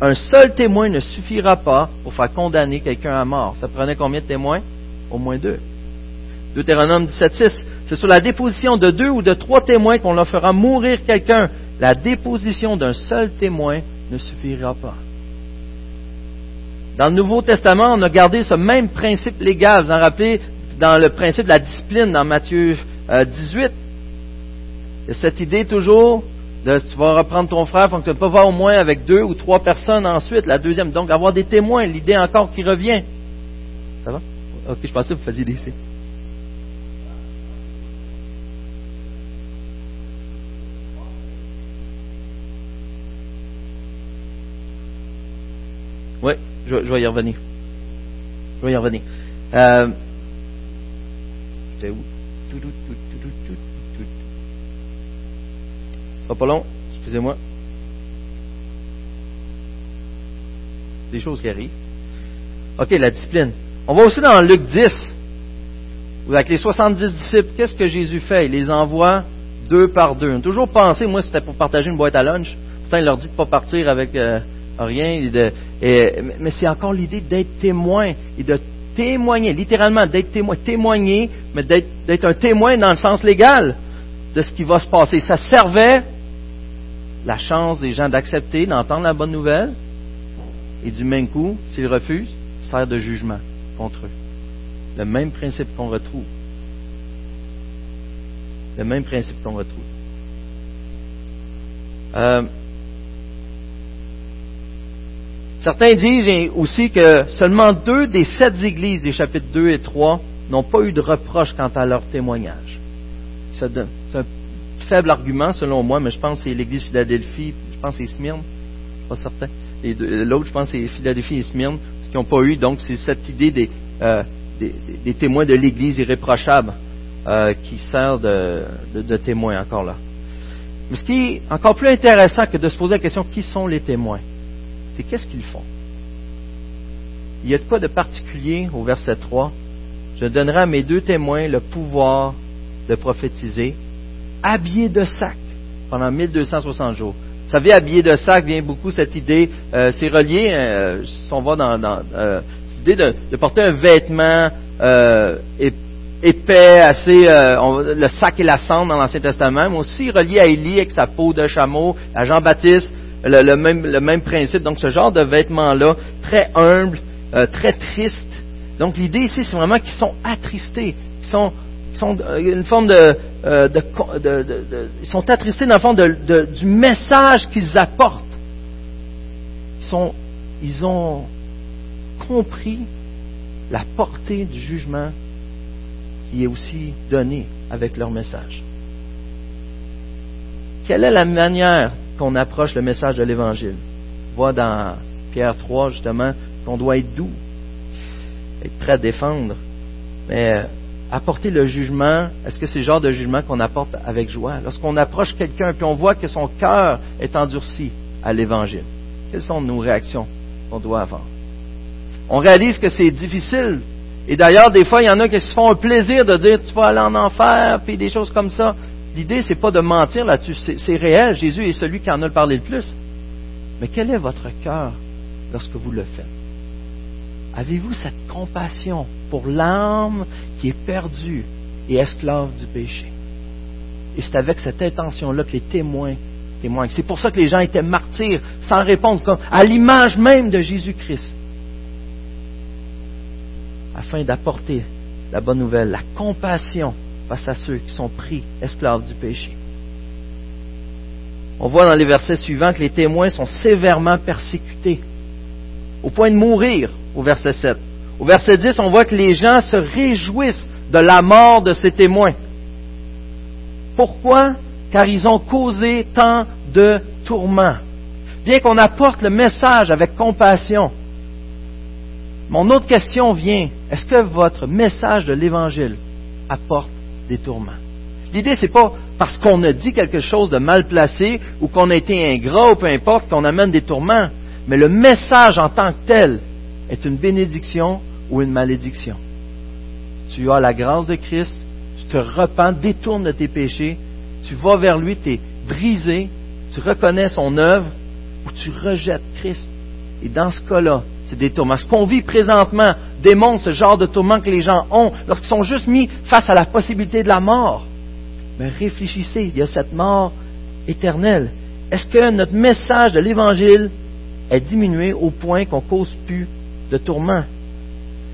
Speaker 1: Un seul témoin ne suffira pas pour faire condamner quelqu'un à mort. Ça prenait combien de témoins? Au moins deux. Deutéronome 17.6, c'est sur la déposition de deux ou de trois témoins qu'on leur fera mourir quelqu'un. La déposition d'un seul témoin ne suffira pas. Dans le Nouveau Testament, on a gardé ce même principe légal. Vous en rappelez dans le principe de la discipline dans Matthieu 18. Euh, Il y a cette idée toujours de tu vas reprendre ton frère, faut que tu ne pas voir au moins avec deux ou trois personnes ensuite, la deuxième. Donc avoir des témoins, l'idée encore qui revient. Ça va? Ok, je pensais que vous faisiez des Oui, je, vais y revenir. Je vais y revenir. Euh, où? Pas, pas long, excusez-moi. Des choses qui arrivent. OK, la discipline. On va aussi dans Luc 10, avec les 70 disciples, qu'est-ce que Jésus fait? Il les envoie deux par deux. On a toujours pensé, moi, c'était pour partager une boîte à lunch. Pourtant, il leur dit de ne pas partir avec euh, rien. mais c'est encore l'idée d'être témoin et de témoigner, littéralement d'être témoin, témoigner, mais d'être un témoin dans le sens légal de ce qui va se passer. Ça servait la chance des gens d'accepter, d'entendre la bonne nouvelle, et du même coup, s'ils refusent, sert de jugement contre eux. Le même principe qu'on retrouve. Le même principe qu'on retrouve. Euh, Certains disent aussi que seulement deux des sept églises des chapitres 2 et 3 n'ont pas eu de reproche quant à leur témoignage. C'est un faible argument selon moi, mais je pense que c'est l'église Philadelphie, je pense que c'est Smyrne, pas certain. Et l'autre, je pense que c'est Philadelphie et Smyrne, qui n'ont pas eu. Donc, c'est cette idée des, euh, témoins de l'église irréprochable euh, qui sert de, de témoin encore là. Mais ce qui est encore plus intéressant que de se poser la question qui sont les témoins? C'est qu'est-ce qu'ils font? Il y a de quoi de particulier au verset 3. Je donnerai à mes deux témoins le pouvoir de prophétiser, habillés de sac pendant 1260 jours. Vous savez, habillé de sac vient beaucoup cette idée, euh, c'est relié, euh, si on va dans, dans euh, cette idée de, porter un vêtement épais, assez, le sac et la cendre dans l'Ancien Testament, mais aussi relié à Élie avec sa peau de chameau, à Jean-Baptiste le, même, le même principe. Donc ce genre de vêtements-là, très humble, euh, très triste. Donc l'idée ici, c'est vraiment qu'ils sont attristés, qu'ils sont, sont euh, une forme euh, de, de, ils sont attristés dans le fond du message qu'ils apportent. Ils, sont, ils ont compris la portée du jugement qui est aussi donné avec leur message. Quelle est la manière qu'on approche le message de l'Évangile. On voit dans Pierre 3, justement, qu'on doit être doux, être prêt à défendre. Mais euh, apporter le jugement, est-ce que c'est le genre de jugement qu'on apporte avec joie? Lorsqu'on approche quelqu'un puis on voit que son cœur est endurci à l'Évangile, quelles sont nos réactions qu'on doit avoir? On réalise que c'est difficile. Et d'ailleurs, des fois, il y en a qui se font un plaisir de dire tu vas aller en enfer, puis des choses comme ça. L'idée, c'est pas de mentir là-dessus, c'est réel. Jésus est celui qui en a parlé le plus. Mais quel est votre cœur lorsque vous le faites? Avez-vous cette compassion pour l'âme qui est perdue et esclave du péché? Et c'est avec cette intention-là que les témoins témoignent. C'est pour ça que les gens étaient martyrs sans répondre, à l'image même de Jésus-Christ, afin d'apporter la bonne nouvelle, la compassion face à ceux qui sont pris esclaves du péché. On voit dans les versets suivants que les témoins sont sévèrement persécutés, au point de mourir, au verset 7. Au verset 10, on voit que les gens se réjouissent de la mort de ces témoins. Pourquoi? Car ils ont causé tant de tourments. Bien qu'on apporte le message avec compassion, mon autre question vient, est-ce que votre message de l'Évangile apporte des tourments? L'idée, c'est pas parce qu'on a dit quelque chose de mal placé ou qu'on a été ingrat ou peu importe qu'on amène des tourments, mais le message en tant que tel est une bénédiction ou une malédiction. Tu as la grâce de Christ, tu te repens, détournes de tes péchés, tu vas vers lui, tu es brisé, tu reconnais son œuvre ou tu rejettes Christ. Et dans ce cas-là, c'est des tourments. Ce qu'on vit présentement démontre ce genre de tourments que les gens ont lorsqu'ils sont juste mis face à la possibilité de la mort. Mais réfléchissez, il y a cette mort éternelle. Est-ce que notre message de l'Évangile est diminué au point qu'on cause plus de tourments?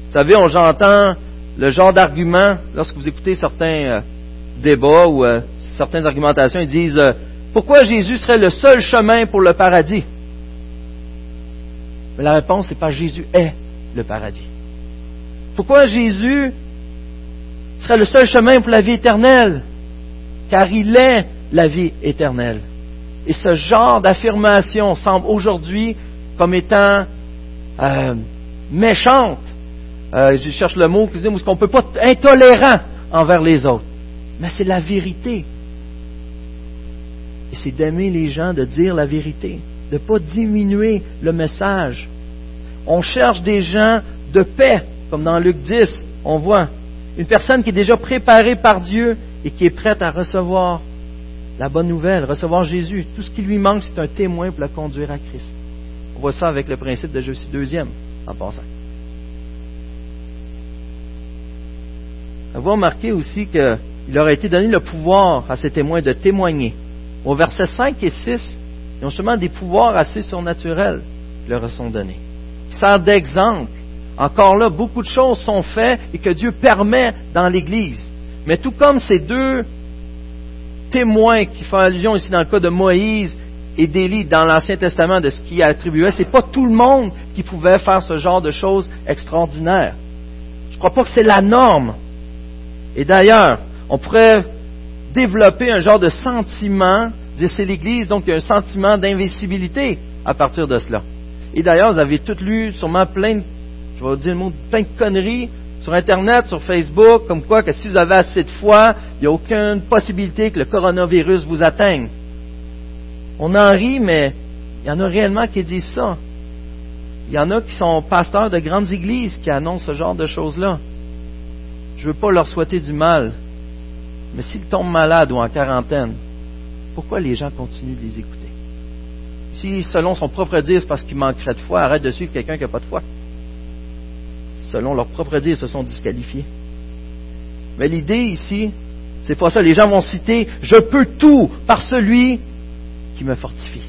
Speaker 1: Vous savez, on j'entends le genre d'argument lorsque vous écoutez certains euh, débats ou euh, certaines argumentations, ils disent euh, pourquoi Jésus serait le seul chemin pour le paradis La réponse, c'est pas Jésus est le paradis. Pourquoi Jésus serait le seul chemin pour la vie éternelle? Car il est la vie éternelle. Et ce genre d'affirmation semble aujourd'hui comme étant euh, méchante. Euh, je cherche le mot, parce qu'on ne peut pas être intolérant envers les autres. Mais c'est la vérité. Et c'est d'aimer les gens, de dire la vérité, de ne pas diminuer le message. On cherche des gens de paix, comme dans Luc 10, on voit. Une personne qui est déjà préparée par Dieu et qui est prête à recevoir la bonne nouvelle, recevoir Jésus. Tout ce qui lui manque, c'est un témoin pour la conduire à Christ. On voit ça avec le principe de je suis deuxième, en passant. Vous remarqué aussi qu'il leur a été donné le pouvoir à ces témoins de témoigner. Au verset 5 et 6, ils ont seulement des pouvoirs assez surnaturels qui leur sont donnés. Ça d'exemple. Encore là, beaucoup de choses sont faites et que Dieu permet dans l'Église. Mais tout comme ces deux témoins qui font allusion ici dans le cas de Moïse et d'Élie dans l'Ancien Testament de ce qui attribuait, c'est pas tout le monde qui pouvait faire ce genre de choses extraordinaires. Je ne crois pas que c'est la norme. Et d'ailleurs, on pourrait développer un genre de sentiment, c'est l'Église, donc il y a un sentiment d'invisibilité à partir de cela. Et d'ailleurs, vous avez toutes lu sûrement plein de, je vais dire le mot, plein de conneries sur Internet, sur Facebook, comme quoi que si vous avez assez de foi, il n'y a aucune possibilité que le coronavirus vous atteigne. On en rit, mais il y en a réellement qui disent ça. Il y en a qui sont pasteurs de grandes églises qui annoncent ce genre de choses-là. Je ne veux pas leur souhaiter du mal, mais s'ils tombent malades ou en quarantaine, pourquoi les gens continuent de les écouter? Si, selon son propre dire, c'est parce qu'il manquerait de foi, arrête de suivre quelqu'un qui n'a pas de foi selon leur propre dire, se sont disqualifiés. Mais l'idée ici, c'est pas ça. Les gens vont citer Je peux tout par celui qui me fortifie.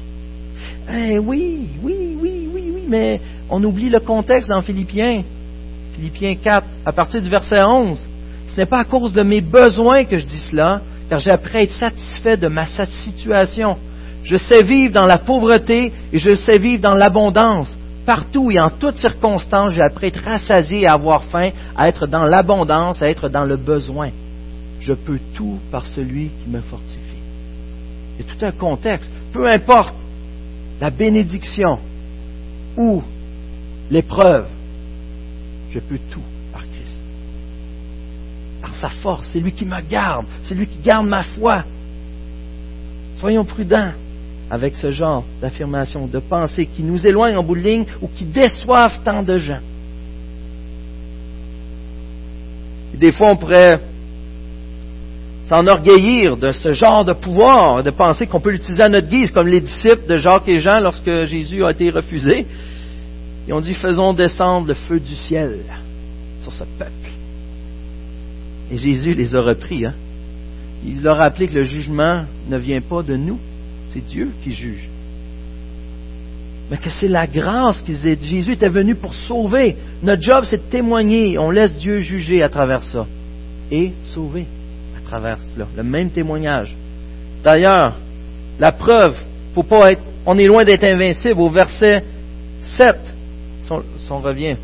Speaker 1: Eh oui, oui, oui, oui, oui, mais on oublie le contexte dans Philippiens. Philippiens 4, à partir du verset 11. Ce n'est pas à cause de mes besoins que je dis cela, car j'ai appris à être satisfait de ma situation. Je sais vivre dans la pauvreté et je sais vivre dans l'abondance. Partout et en toutes circonstances, j'ai appris à être rassasié, à avoir faim, à être dans l'abondance, à être dans le besoin. Je peux tout par celui qui me fortifie. Il y a tout un contexte. Peu importe la bénédiction ou l'épreuve, je peux tout sa force, c'est lui qui me garde, c'est lui qui garde ma foi. Soyons prudents avec ce genre d'affirmation, de pensée qui nous éloigne en bout de ligne ou qui déçoivent tant de gens. des fois, on pourrait s'enorgueillir de ce genre de pouvoir, de penser qu'on peut l'utiliser à notre guise, comme les disciples de Jacques et Jean lorsque Jésus a été refusé. Ils ont dit, faisons descendre le feu du ciel sur ce peuple. Et Jésus les a repris. Hein? Il leur a rappelé que le jugement ne vient pas de nous, c'est Dieu qui juge. Mais que c'est la grâce qu'ils aient. Jésus était venu pour sauver. Notre job, c'est de témoigner. On laisse Dieu juger à travers ça. Et sauver à travers cela. Le même témoignage. D'ailleurs, la preuve, faut pas être, on est loin d'être invincible. Au verset 7, si on revient,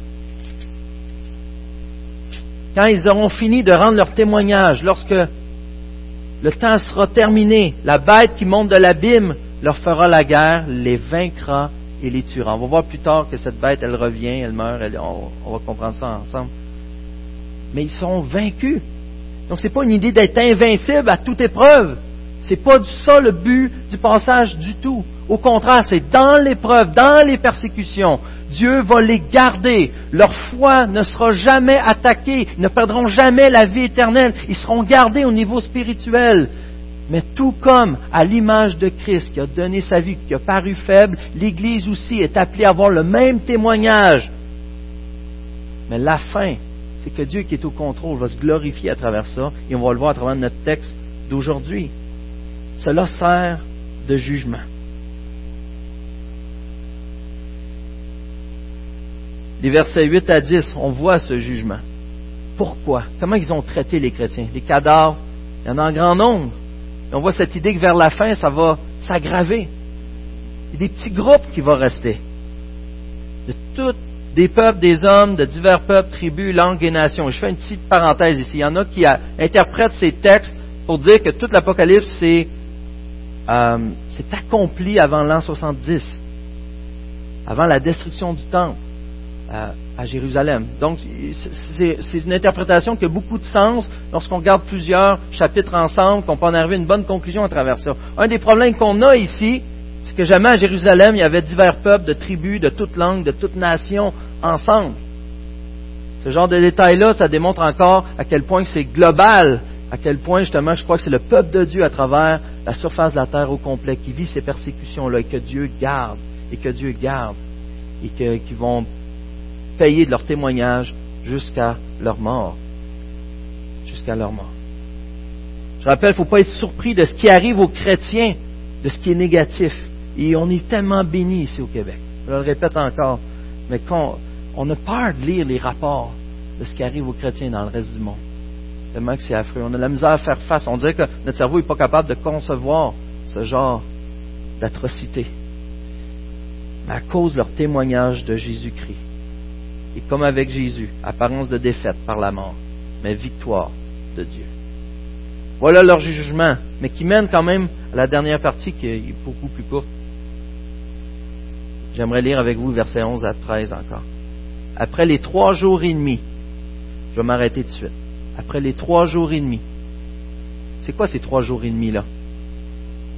Speaker 1: quand ils auront fini de rendre leur témoignage, lorsque le temps sera terminé, la bête qui monte de l'abîme leur fera la guerre, les vaincra et les tuera. On va voir plus tard que cette bête, elle revient, elle meurt, on, va comprendre ça ensemble. Mais ils sont vaincus. Donc c'est pas une idée d'être invincible à toute épreuve. C'est pas ça le but du passage du tout. Au contraire, c'est dans l'épreuve, dans les persécutions, Dieu va les garder. Leur foi ne sera jamais attaquée. Ils ne perdront jamais la vie éternelle. Ils seront gardés au niveau spirituel. Mais tout comme à l'image de Christ qui a donné sa vie, qui a paru faible, l'Église aussi est appelée à avoir le même témoignage. Mais la fin, c'est que Dieu qui est au contrôle va se glorifier à travers ça, et on va le voir à travers notre texte d'aujourd'hui. Cela sert de jugement. les versets 8 à 10, on voit ce jugement. Pourquoi? Comment ils ont traité les chrétiens? Les cadavres, il y en a en grand nombre. Et on voit cette idée que vers la fin, ça va s'aggraver. Il y a des petits groupes qui vont rester. De tous des peuples, des hommes, de divers peuples, tribus, langues et nations. Je fais une petite parenthèse ici. Il y en a qui interprètent ces textes pour dire que toute l'Apocalypse, c'est euh, accompli avant l'an 70, avant la destruction du temple à, Jérusalem. Donc, c'est une interprétation qui a beaucoup de sens lorsqu'on regarde plusieurs chapitres ensemble, qu'on peut en arriver à une bonne conclusion à travers ça. Un des problèmes qu'on a ici, c'est que jamais à Jérusalem, il y avait divers peuples, de tribus, de toutes langues, de toutes nations ensemble. Ce genre de détails-là, ça démontre encore à quel point c'est global, à quel point justement je crois que c'est le peuple de Dieu à travers la surface de la terre au complet qui vit ces persécutions-là et que Dieu garde, et que Dieu garde, et qu'ils vont payer de leur témoignage jusqu'à leur mort. Jusqu'à leur mort. Je rappelle, il ne faut pas être surpris de ce qui arrive aux chrétiens, de ce qui est négatif. Et on est tellement bénis ici au Québec. Je le répète encore. Mais quand on a peur de lire les rapports de ce qui arrive aux chrétiens dans le reste du monde. Tellement que c'est affreux. On a la misère à faire face. On dirait que notre cerveau n'est pas capable de concevoir ce genre d'atrocité. Mais à cause de leur témoignage de Jésus-Christ, et comme avec Jésus, apparence de défaite par la mort, mais victoire de Dieu. Voilà leur jugement, mais qui mène quand même à la dernière partie qui est beaucoup plus courte. J'aimerais lire avec vous versets 11 à 13 encore. Après les trois jours et demi, je vais m'arrêter de suite. Après les trois jours et demi, c'est quoi ces trois jours et demi là?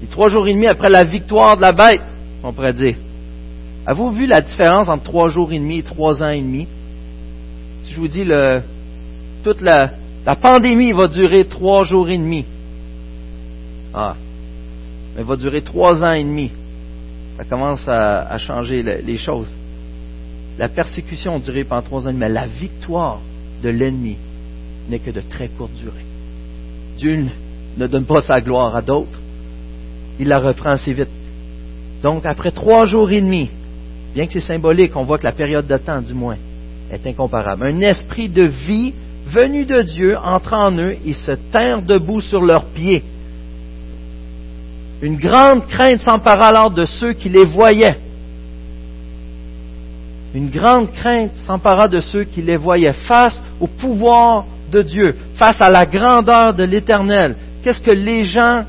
Speaker 1: Les trois jours et demi après la victoire de la bête, on pourrait dire. Avez-vous vu la différence entre trois jours et demi et trois ans et demi? Si je vous dis le, toute la, la pandémie va durer trois jours et demi. Ah. Elle va durer trois ans et demi. Ça commence à, changer les choses. La persécution a duré pendant trois ans et demi, mais la victoire de l'ennemi n'est que de très courte durée. Dieu ne donne pas sa gloire à d'autres. Il la reprend assez vite. Donc, après trois jours et demi, bien que c'est symbolique, on voit que la période de temps, du moins, est incomparable. Un esprit de vie venu de Dieu entre en eux et se tinrent debout sur leurs pieds. Une grande crainte s'empara alors de ceux qui les voyaient. Une grande crainte s'empara de ceux qui les voyaient face au pouvoir de Dieu, face à la grandeur de l'Éternel. Qu'est-ce que les gens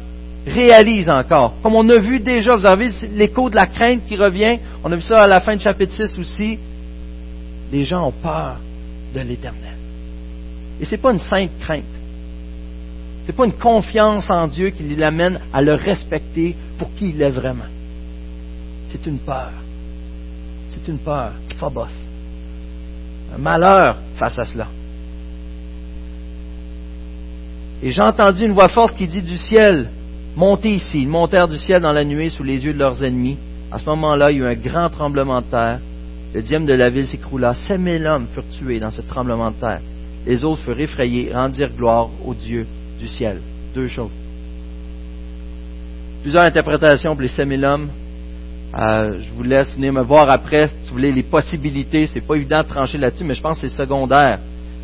Speaker 1: réalise encore? Comme on a vu déjà, vous avez l'écho de la crainte qui revient. On a vu ça à la fin du chapitre 6 aussi. Les gens ont peur de l'éternel. Et ce n'est pas une sainte crainte. Ce n'est pas une confiance en Dieu qui l'amène à le respecter pour qui il est vraiment. C'est une peur. C'est une peur. Phobos. Un malheur face à cela. Et j'ai entendu une voix forte qui dit du ciel, montez ici. Ils montèrent du ciel dans la nuée sous les yeux de leurs ennemis. À ce moment-là, il y eut un grand tremblement de terre. Le dième de la ville s'écroula. Sept mille hommes furent tués dans ce tremblement de terre. Les autres furent effrayés, rendirent gloire au Dieu du ciel. Deux choses. Plusieurs interprétations pour les sept mille hommes. Euh, je vous laisse venir me voir après, si vous voulez, les possibilités. C'est pas évident de trancher là-dessus, mais je pense que c'est secondaire.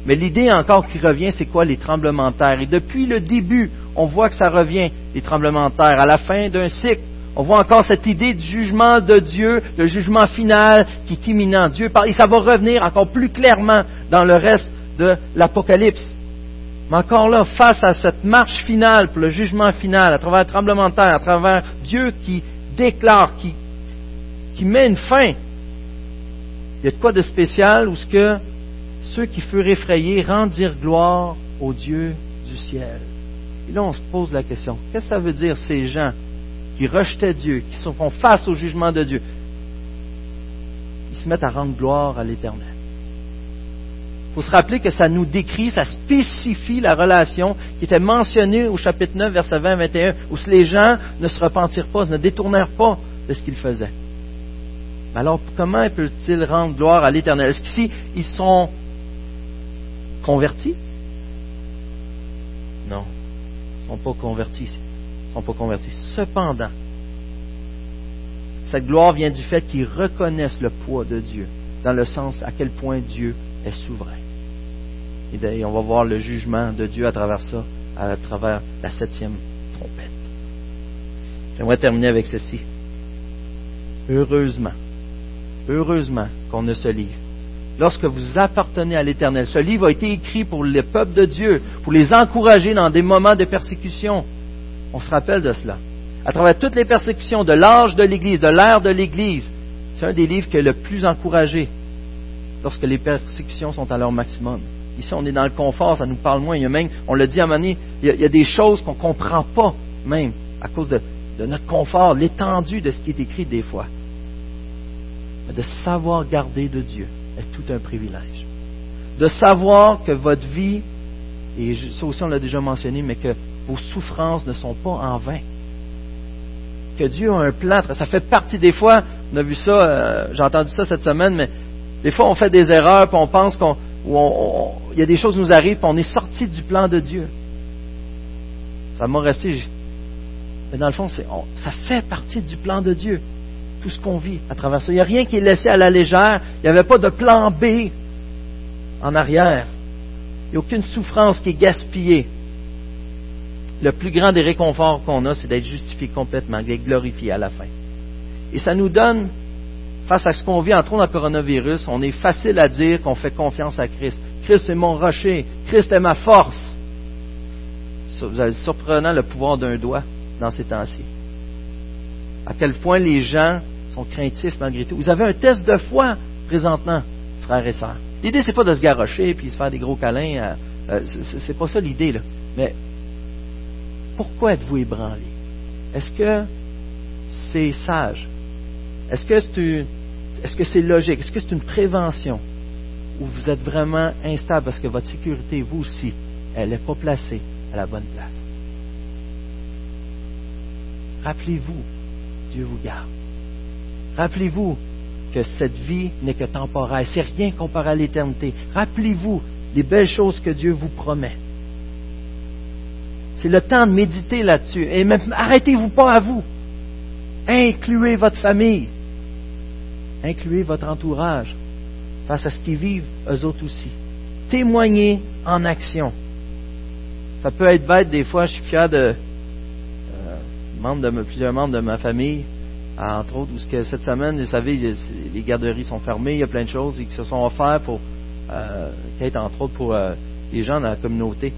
Speaker 1: Mais l'idée encore qui revient, c'est quoi les tremblements de terre? Et depuis le début, on voit que ça revient, les tremblements de terre. À la fin d'un cycle, on voit encore cette idée du jugement de Dieu, le jugement final qui est imminent. Dieu parle, et ça va revenir encore plus clairement dans le reste de l'Apocalypse. Mais encore là, face à cette marche finale pour le jugement final, à travers le tremblement de terre, à travers Dieu qui déclare, qui, met une fin, il y a de quoi de spécial où ce que ceux qui furent effrayés rendirent gloire au Dieu du ciel. Et là, on se pose la question, qu'est-ce que ça veut dire ces gens qui rejetaient Dieu, qui se font face au jugement de Dieu? Ils se mettent à rendre gloire à l'Éternel. Il faut se rappeler que ça nous décrit, ça spécifie la relation qui était mentionnée au chapitre 9, verset 20 21, où les gens ne se repentirent pas, ne détournèrent pas de ce qu'ils faisaient. Alors, comment peut-il rendre gloire à l'Éternel? Est-ce qu'ici, ils sont convertis? Non, ils ne sont pas convertis. Ils sont pas convertis. Cependant, cette gloire vient du fait qu'ils reconnaissent le poids de Dieu, dans le sens à quel point Dieu est souverain. Et on va voir le jugement de Dieu à travers ça, à travers la septième trompette. J'aimerais terminer avec ceci. Heureusement, heureusement qu'on a ce livre. Lorsque vous appartenez à l'Éternel, ce livre a été écrit pour le peuple de Dieu, pour les encourager dans des moments de persécution. On se rappelle de cela. À travers toutes les persécutions de l'âge de l'Église, de l'ère de l'Église, c'est un des livres qui est le plus encouragé lorsque les persécutions sont à leur maximum. Ici, on est dans le confort, ça nous parle moins. Il y a même, on l'a dit à un il y a, des choses qu'on ne comprend pas, même, à cause de, de notre confort, l'étendue de ce qui est écrit des fois de savoir garder de Dieu est tout un privilège. De savoir que votre vie, et ça aussi on l'a déjà mentionné, mais que vos souffrances ne sont pas en vain. Que Dieu a un plan, ça fait partie des fois, on a vu ça, euh, j'ai entendu ça cette semaine, mais des fois on fait des erreurs, puis on pense qu'on, il y a des choses qui nous arrivent, puis on est sorti du plan de Dieu. Ça m'a resté, mais dans le fond, ça fait partie du plan de Dieu tout ce qu'on vit à travers ça. Il n'y a rien qui est laissé à la légère. Il n'y avait pas de plan B en arrière. Il n'y a aucune souffrance qui est gaspillée. Le plus grand des réconforts qu'on a, c'est d'être justifié complètement, d'être glorifié à la fin. Et ça nous donne, face à ce qu'on vit, entre autres dans le coronavirus, on est facile à dire qu'on fait confiance à Christ. Christ est mon rocher. Christ est ma force. Vous avez surprenant le pouvoir d'un doigt dans ces temps-ci à quel point les gens sont craintifs malgré tout. Vous avez un test de foi présentement, frères et sœurs. L'idée, c'est pas de se garrocher puis se faire des gros câlins. Euh, c'est pas ça l'idée, là. Mais pourquoi êtes-vous ébranlé? Est-ce que c'est sage? Est-ce que c'est est-ce que c'est logique? Est-ce que c'est une prévention? Ou vous êtes vraiment instable parce que votre sécurité, vous aussi, elle n'est pas placée à la bonne place? Rappelez-vous Dieu vous garde. Rappelez-vous que cette vie n'est que temporaire. C'est rien comparé à l'éternité. Rappelez-vous les belles choses que Dieu vous promet. C'est le temps de méditer là-dessus. Et même, arrêtez-vous pas à vous. Incluez votre famille. Incluez votre entourage face à ce qu'ils vivent, eux autres aussi. Témoignez en action. Ça peut être bête, des fois, je suis fier de, de, plusieurs membres de ma famille, entre autres, parce que cette semaine, vous savez, les garderies sont fermées, il y a plein de choses qui se sont offertes pour, euh, entre autres pour euh, les gens dans la communauté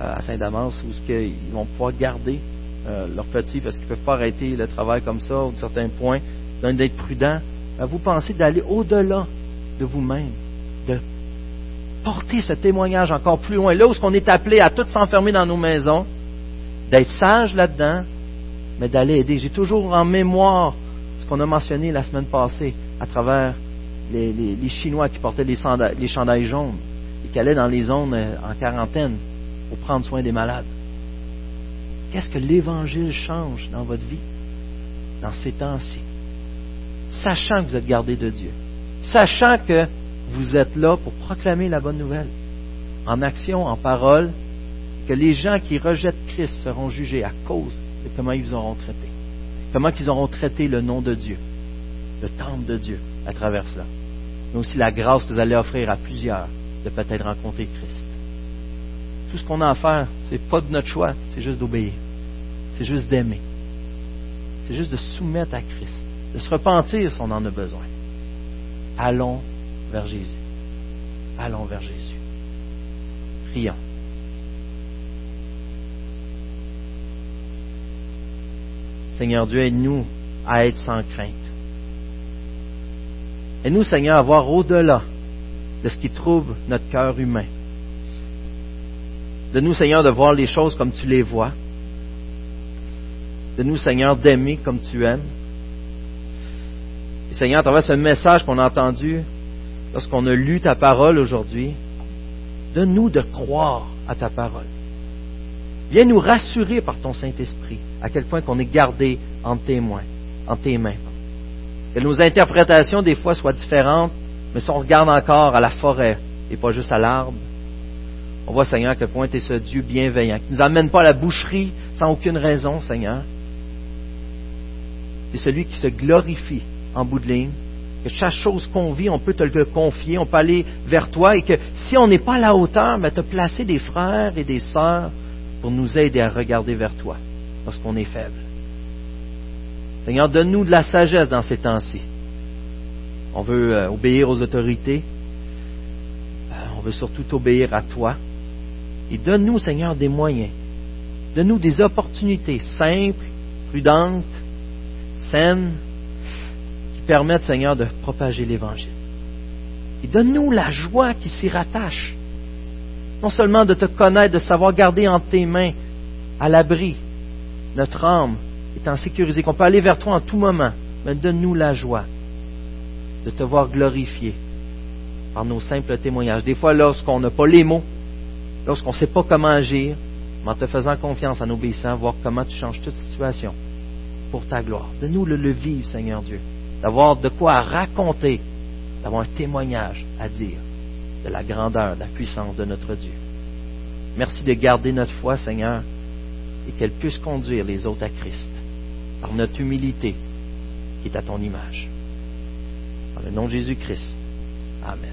Speaker 1: euh, à Saint-Damas, où ce qu'ils vont pouvoir garder euh, leurs petits parce qu'ils ne peuvent pas arrêter le travail comme ça, ou de certains points, d'être prudent. vous pensez d'aller au-delà de vous-même, de porter ce témoignage encore plus loin, là où on est appelé à tout s'enfermer dans nos maisons, d'être sage là-dedans, mais d'aller aider. J'ai toujours en mémoire ce qu'on a mentionné la semaine passée à travers les, Chinois qui portaient les, chandails jaunes et qui allaient dans les zones euh, en quarantaine pour prendre soin des malades. Qu'est-ce que l'Évangile change dans votre vie dans ces temps-ci? Sachant que vous êtes gardé de Dieu, sachant que vous êtes là pour proclamer la bonne nouvelle, en action, en parole, que les gens qui rejettent Christ seront jugés à cause de comment ils auront traité, comment ils auront traité le nom de Dieu, le temple de Dieu à travers cela, mais aussi la grâce que vous allez offrir à plusieurs de peut-être rencontrer Christ. Tout ce qu'on a à faire, c'est pas de notre choix, c'est juste d'obéir. C'est juste d'aimer. C'est juste de soumettre à Christ, de se repentir si on en a besoin. Allons vers Jésus. Allons vers Jésus. Prions. Seigneur Dieu, aide-nous à être sans crainte. Aide-nous, Seigneur, à voir au-delà de ce qui trouve notre cœur humain. De nous, Seigneur, de voir les choses comme tu les vois. De nous, Seigneur, d'aimer comme tu aimes. Et Seigneur, à travers ce message qu'on a entendu lorsqu'on a lu ta parole aujourd'hui, donne-nous de croire à ta parole. Viens nous rassurer par ton Saint-Esprit à quel point qu'on est gardé en témoin, en tes mains. Que nos interprétations des fois soient différentes, mais si on regarde encore à la forêt et pas juste à l'arbre, on voit, Seigneur, à quel point tu es ce Dieu bienveillant, qui ne nous amène pas à la boucherie sans aucune raison, Seigneur. C'est celui qui se glorifie en bout de ligne, que chaque chose qu'on vit, on peut te le confier, on peut aller vers toi, et que si on n'est pas à la hauteur, mais tu as placé des frères et des sœurs pour nous aider à regarder vers toi lorsqu'on est faible. Seigneur, donne-nous de la sagesse dans ces temps-ci. On veut euh, obéir aux autorités. Euh, on veut surtout obéir à toi. Et donne-nous, Seigneur, des moyens. Donne-nous des opportunités simples, prudentes, saines, qui permettent, Seigneur, de propager l'Évangile. Et donne-nous la joie qui s'y rattache. Non seulement de te connaître, de savoir garder entre tes mains, à l'abri, notre âme étant sécurisée, qu'on peut aller vers toi en tout moment, mais donne-nous la joie de te voir glorifié par nos simples témoignages. Des fois, lorsqu'on n'a pas les mots, lorsqu'on ne sait pas comment agir, mais en te faisant confiance, en obéissant, voir comment tu changes toute situation pour ta gloire. Donne-nous le, le vivre, Seigneur Dieu, d'avoir de quoi raconter, d'avoir un témoignage à dire de la grandeur, de la puissance de notre Dieu. Merci de garder notre foi, Seigneur, et qu'elle puisse conduire les autres à Christ par notre humilité qui est à ton image. Dans le nom de Jésus-Christ. Amen.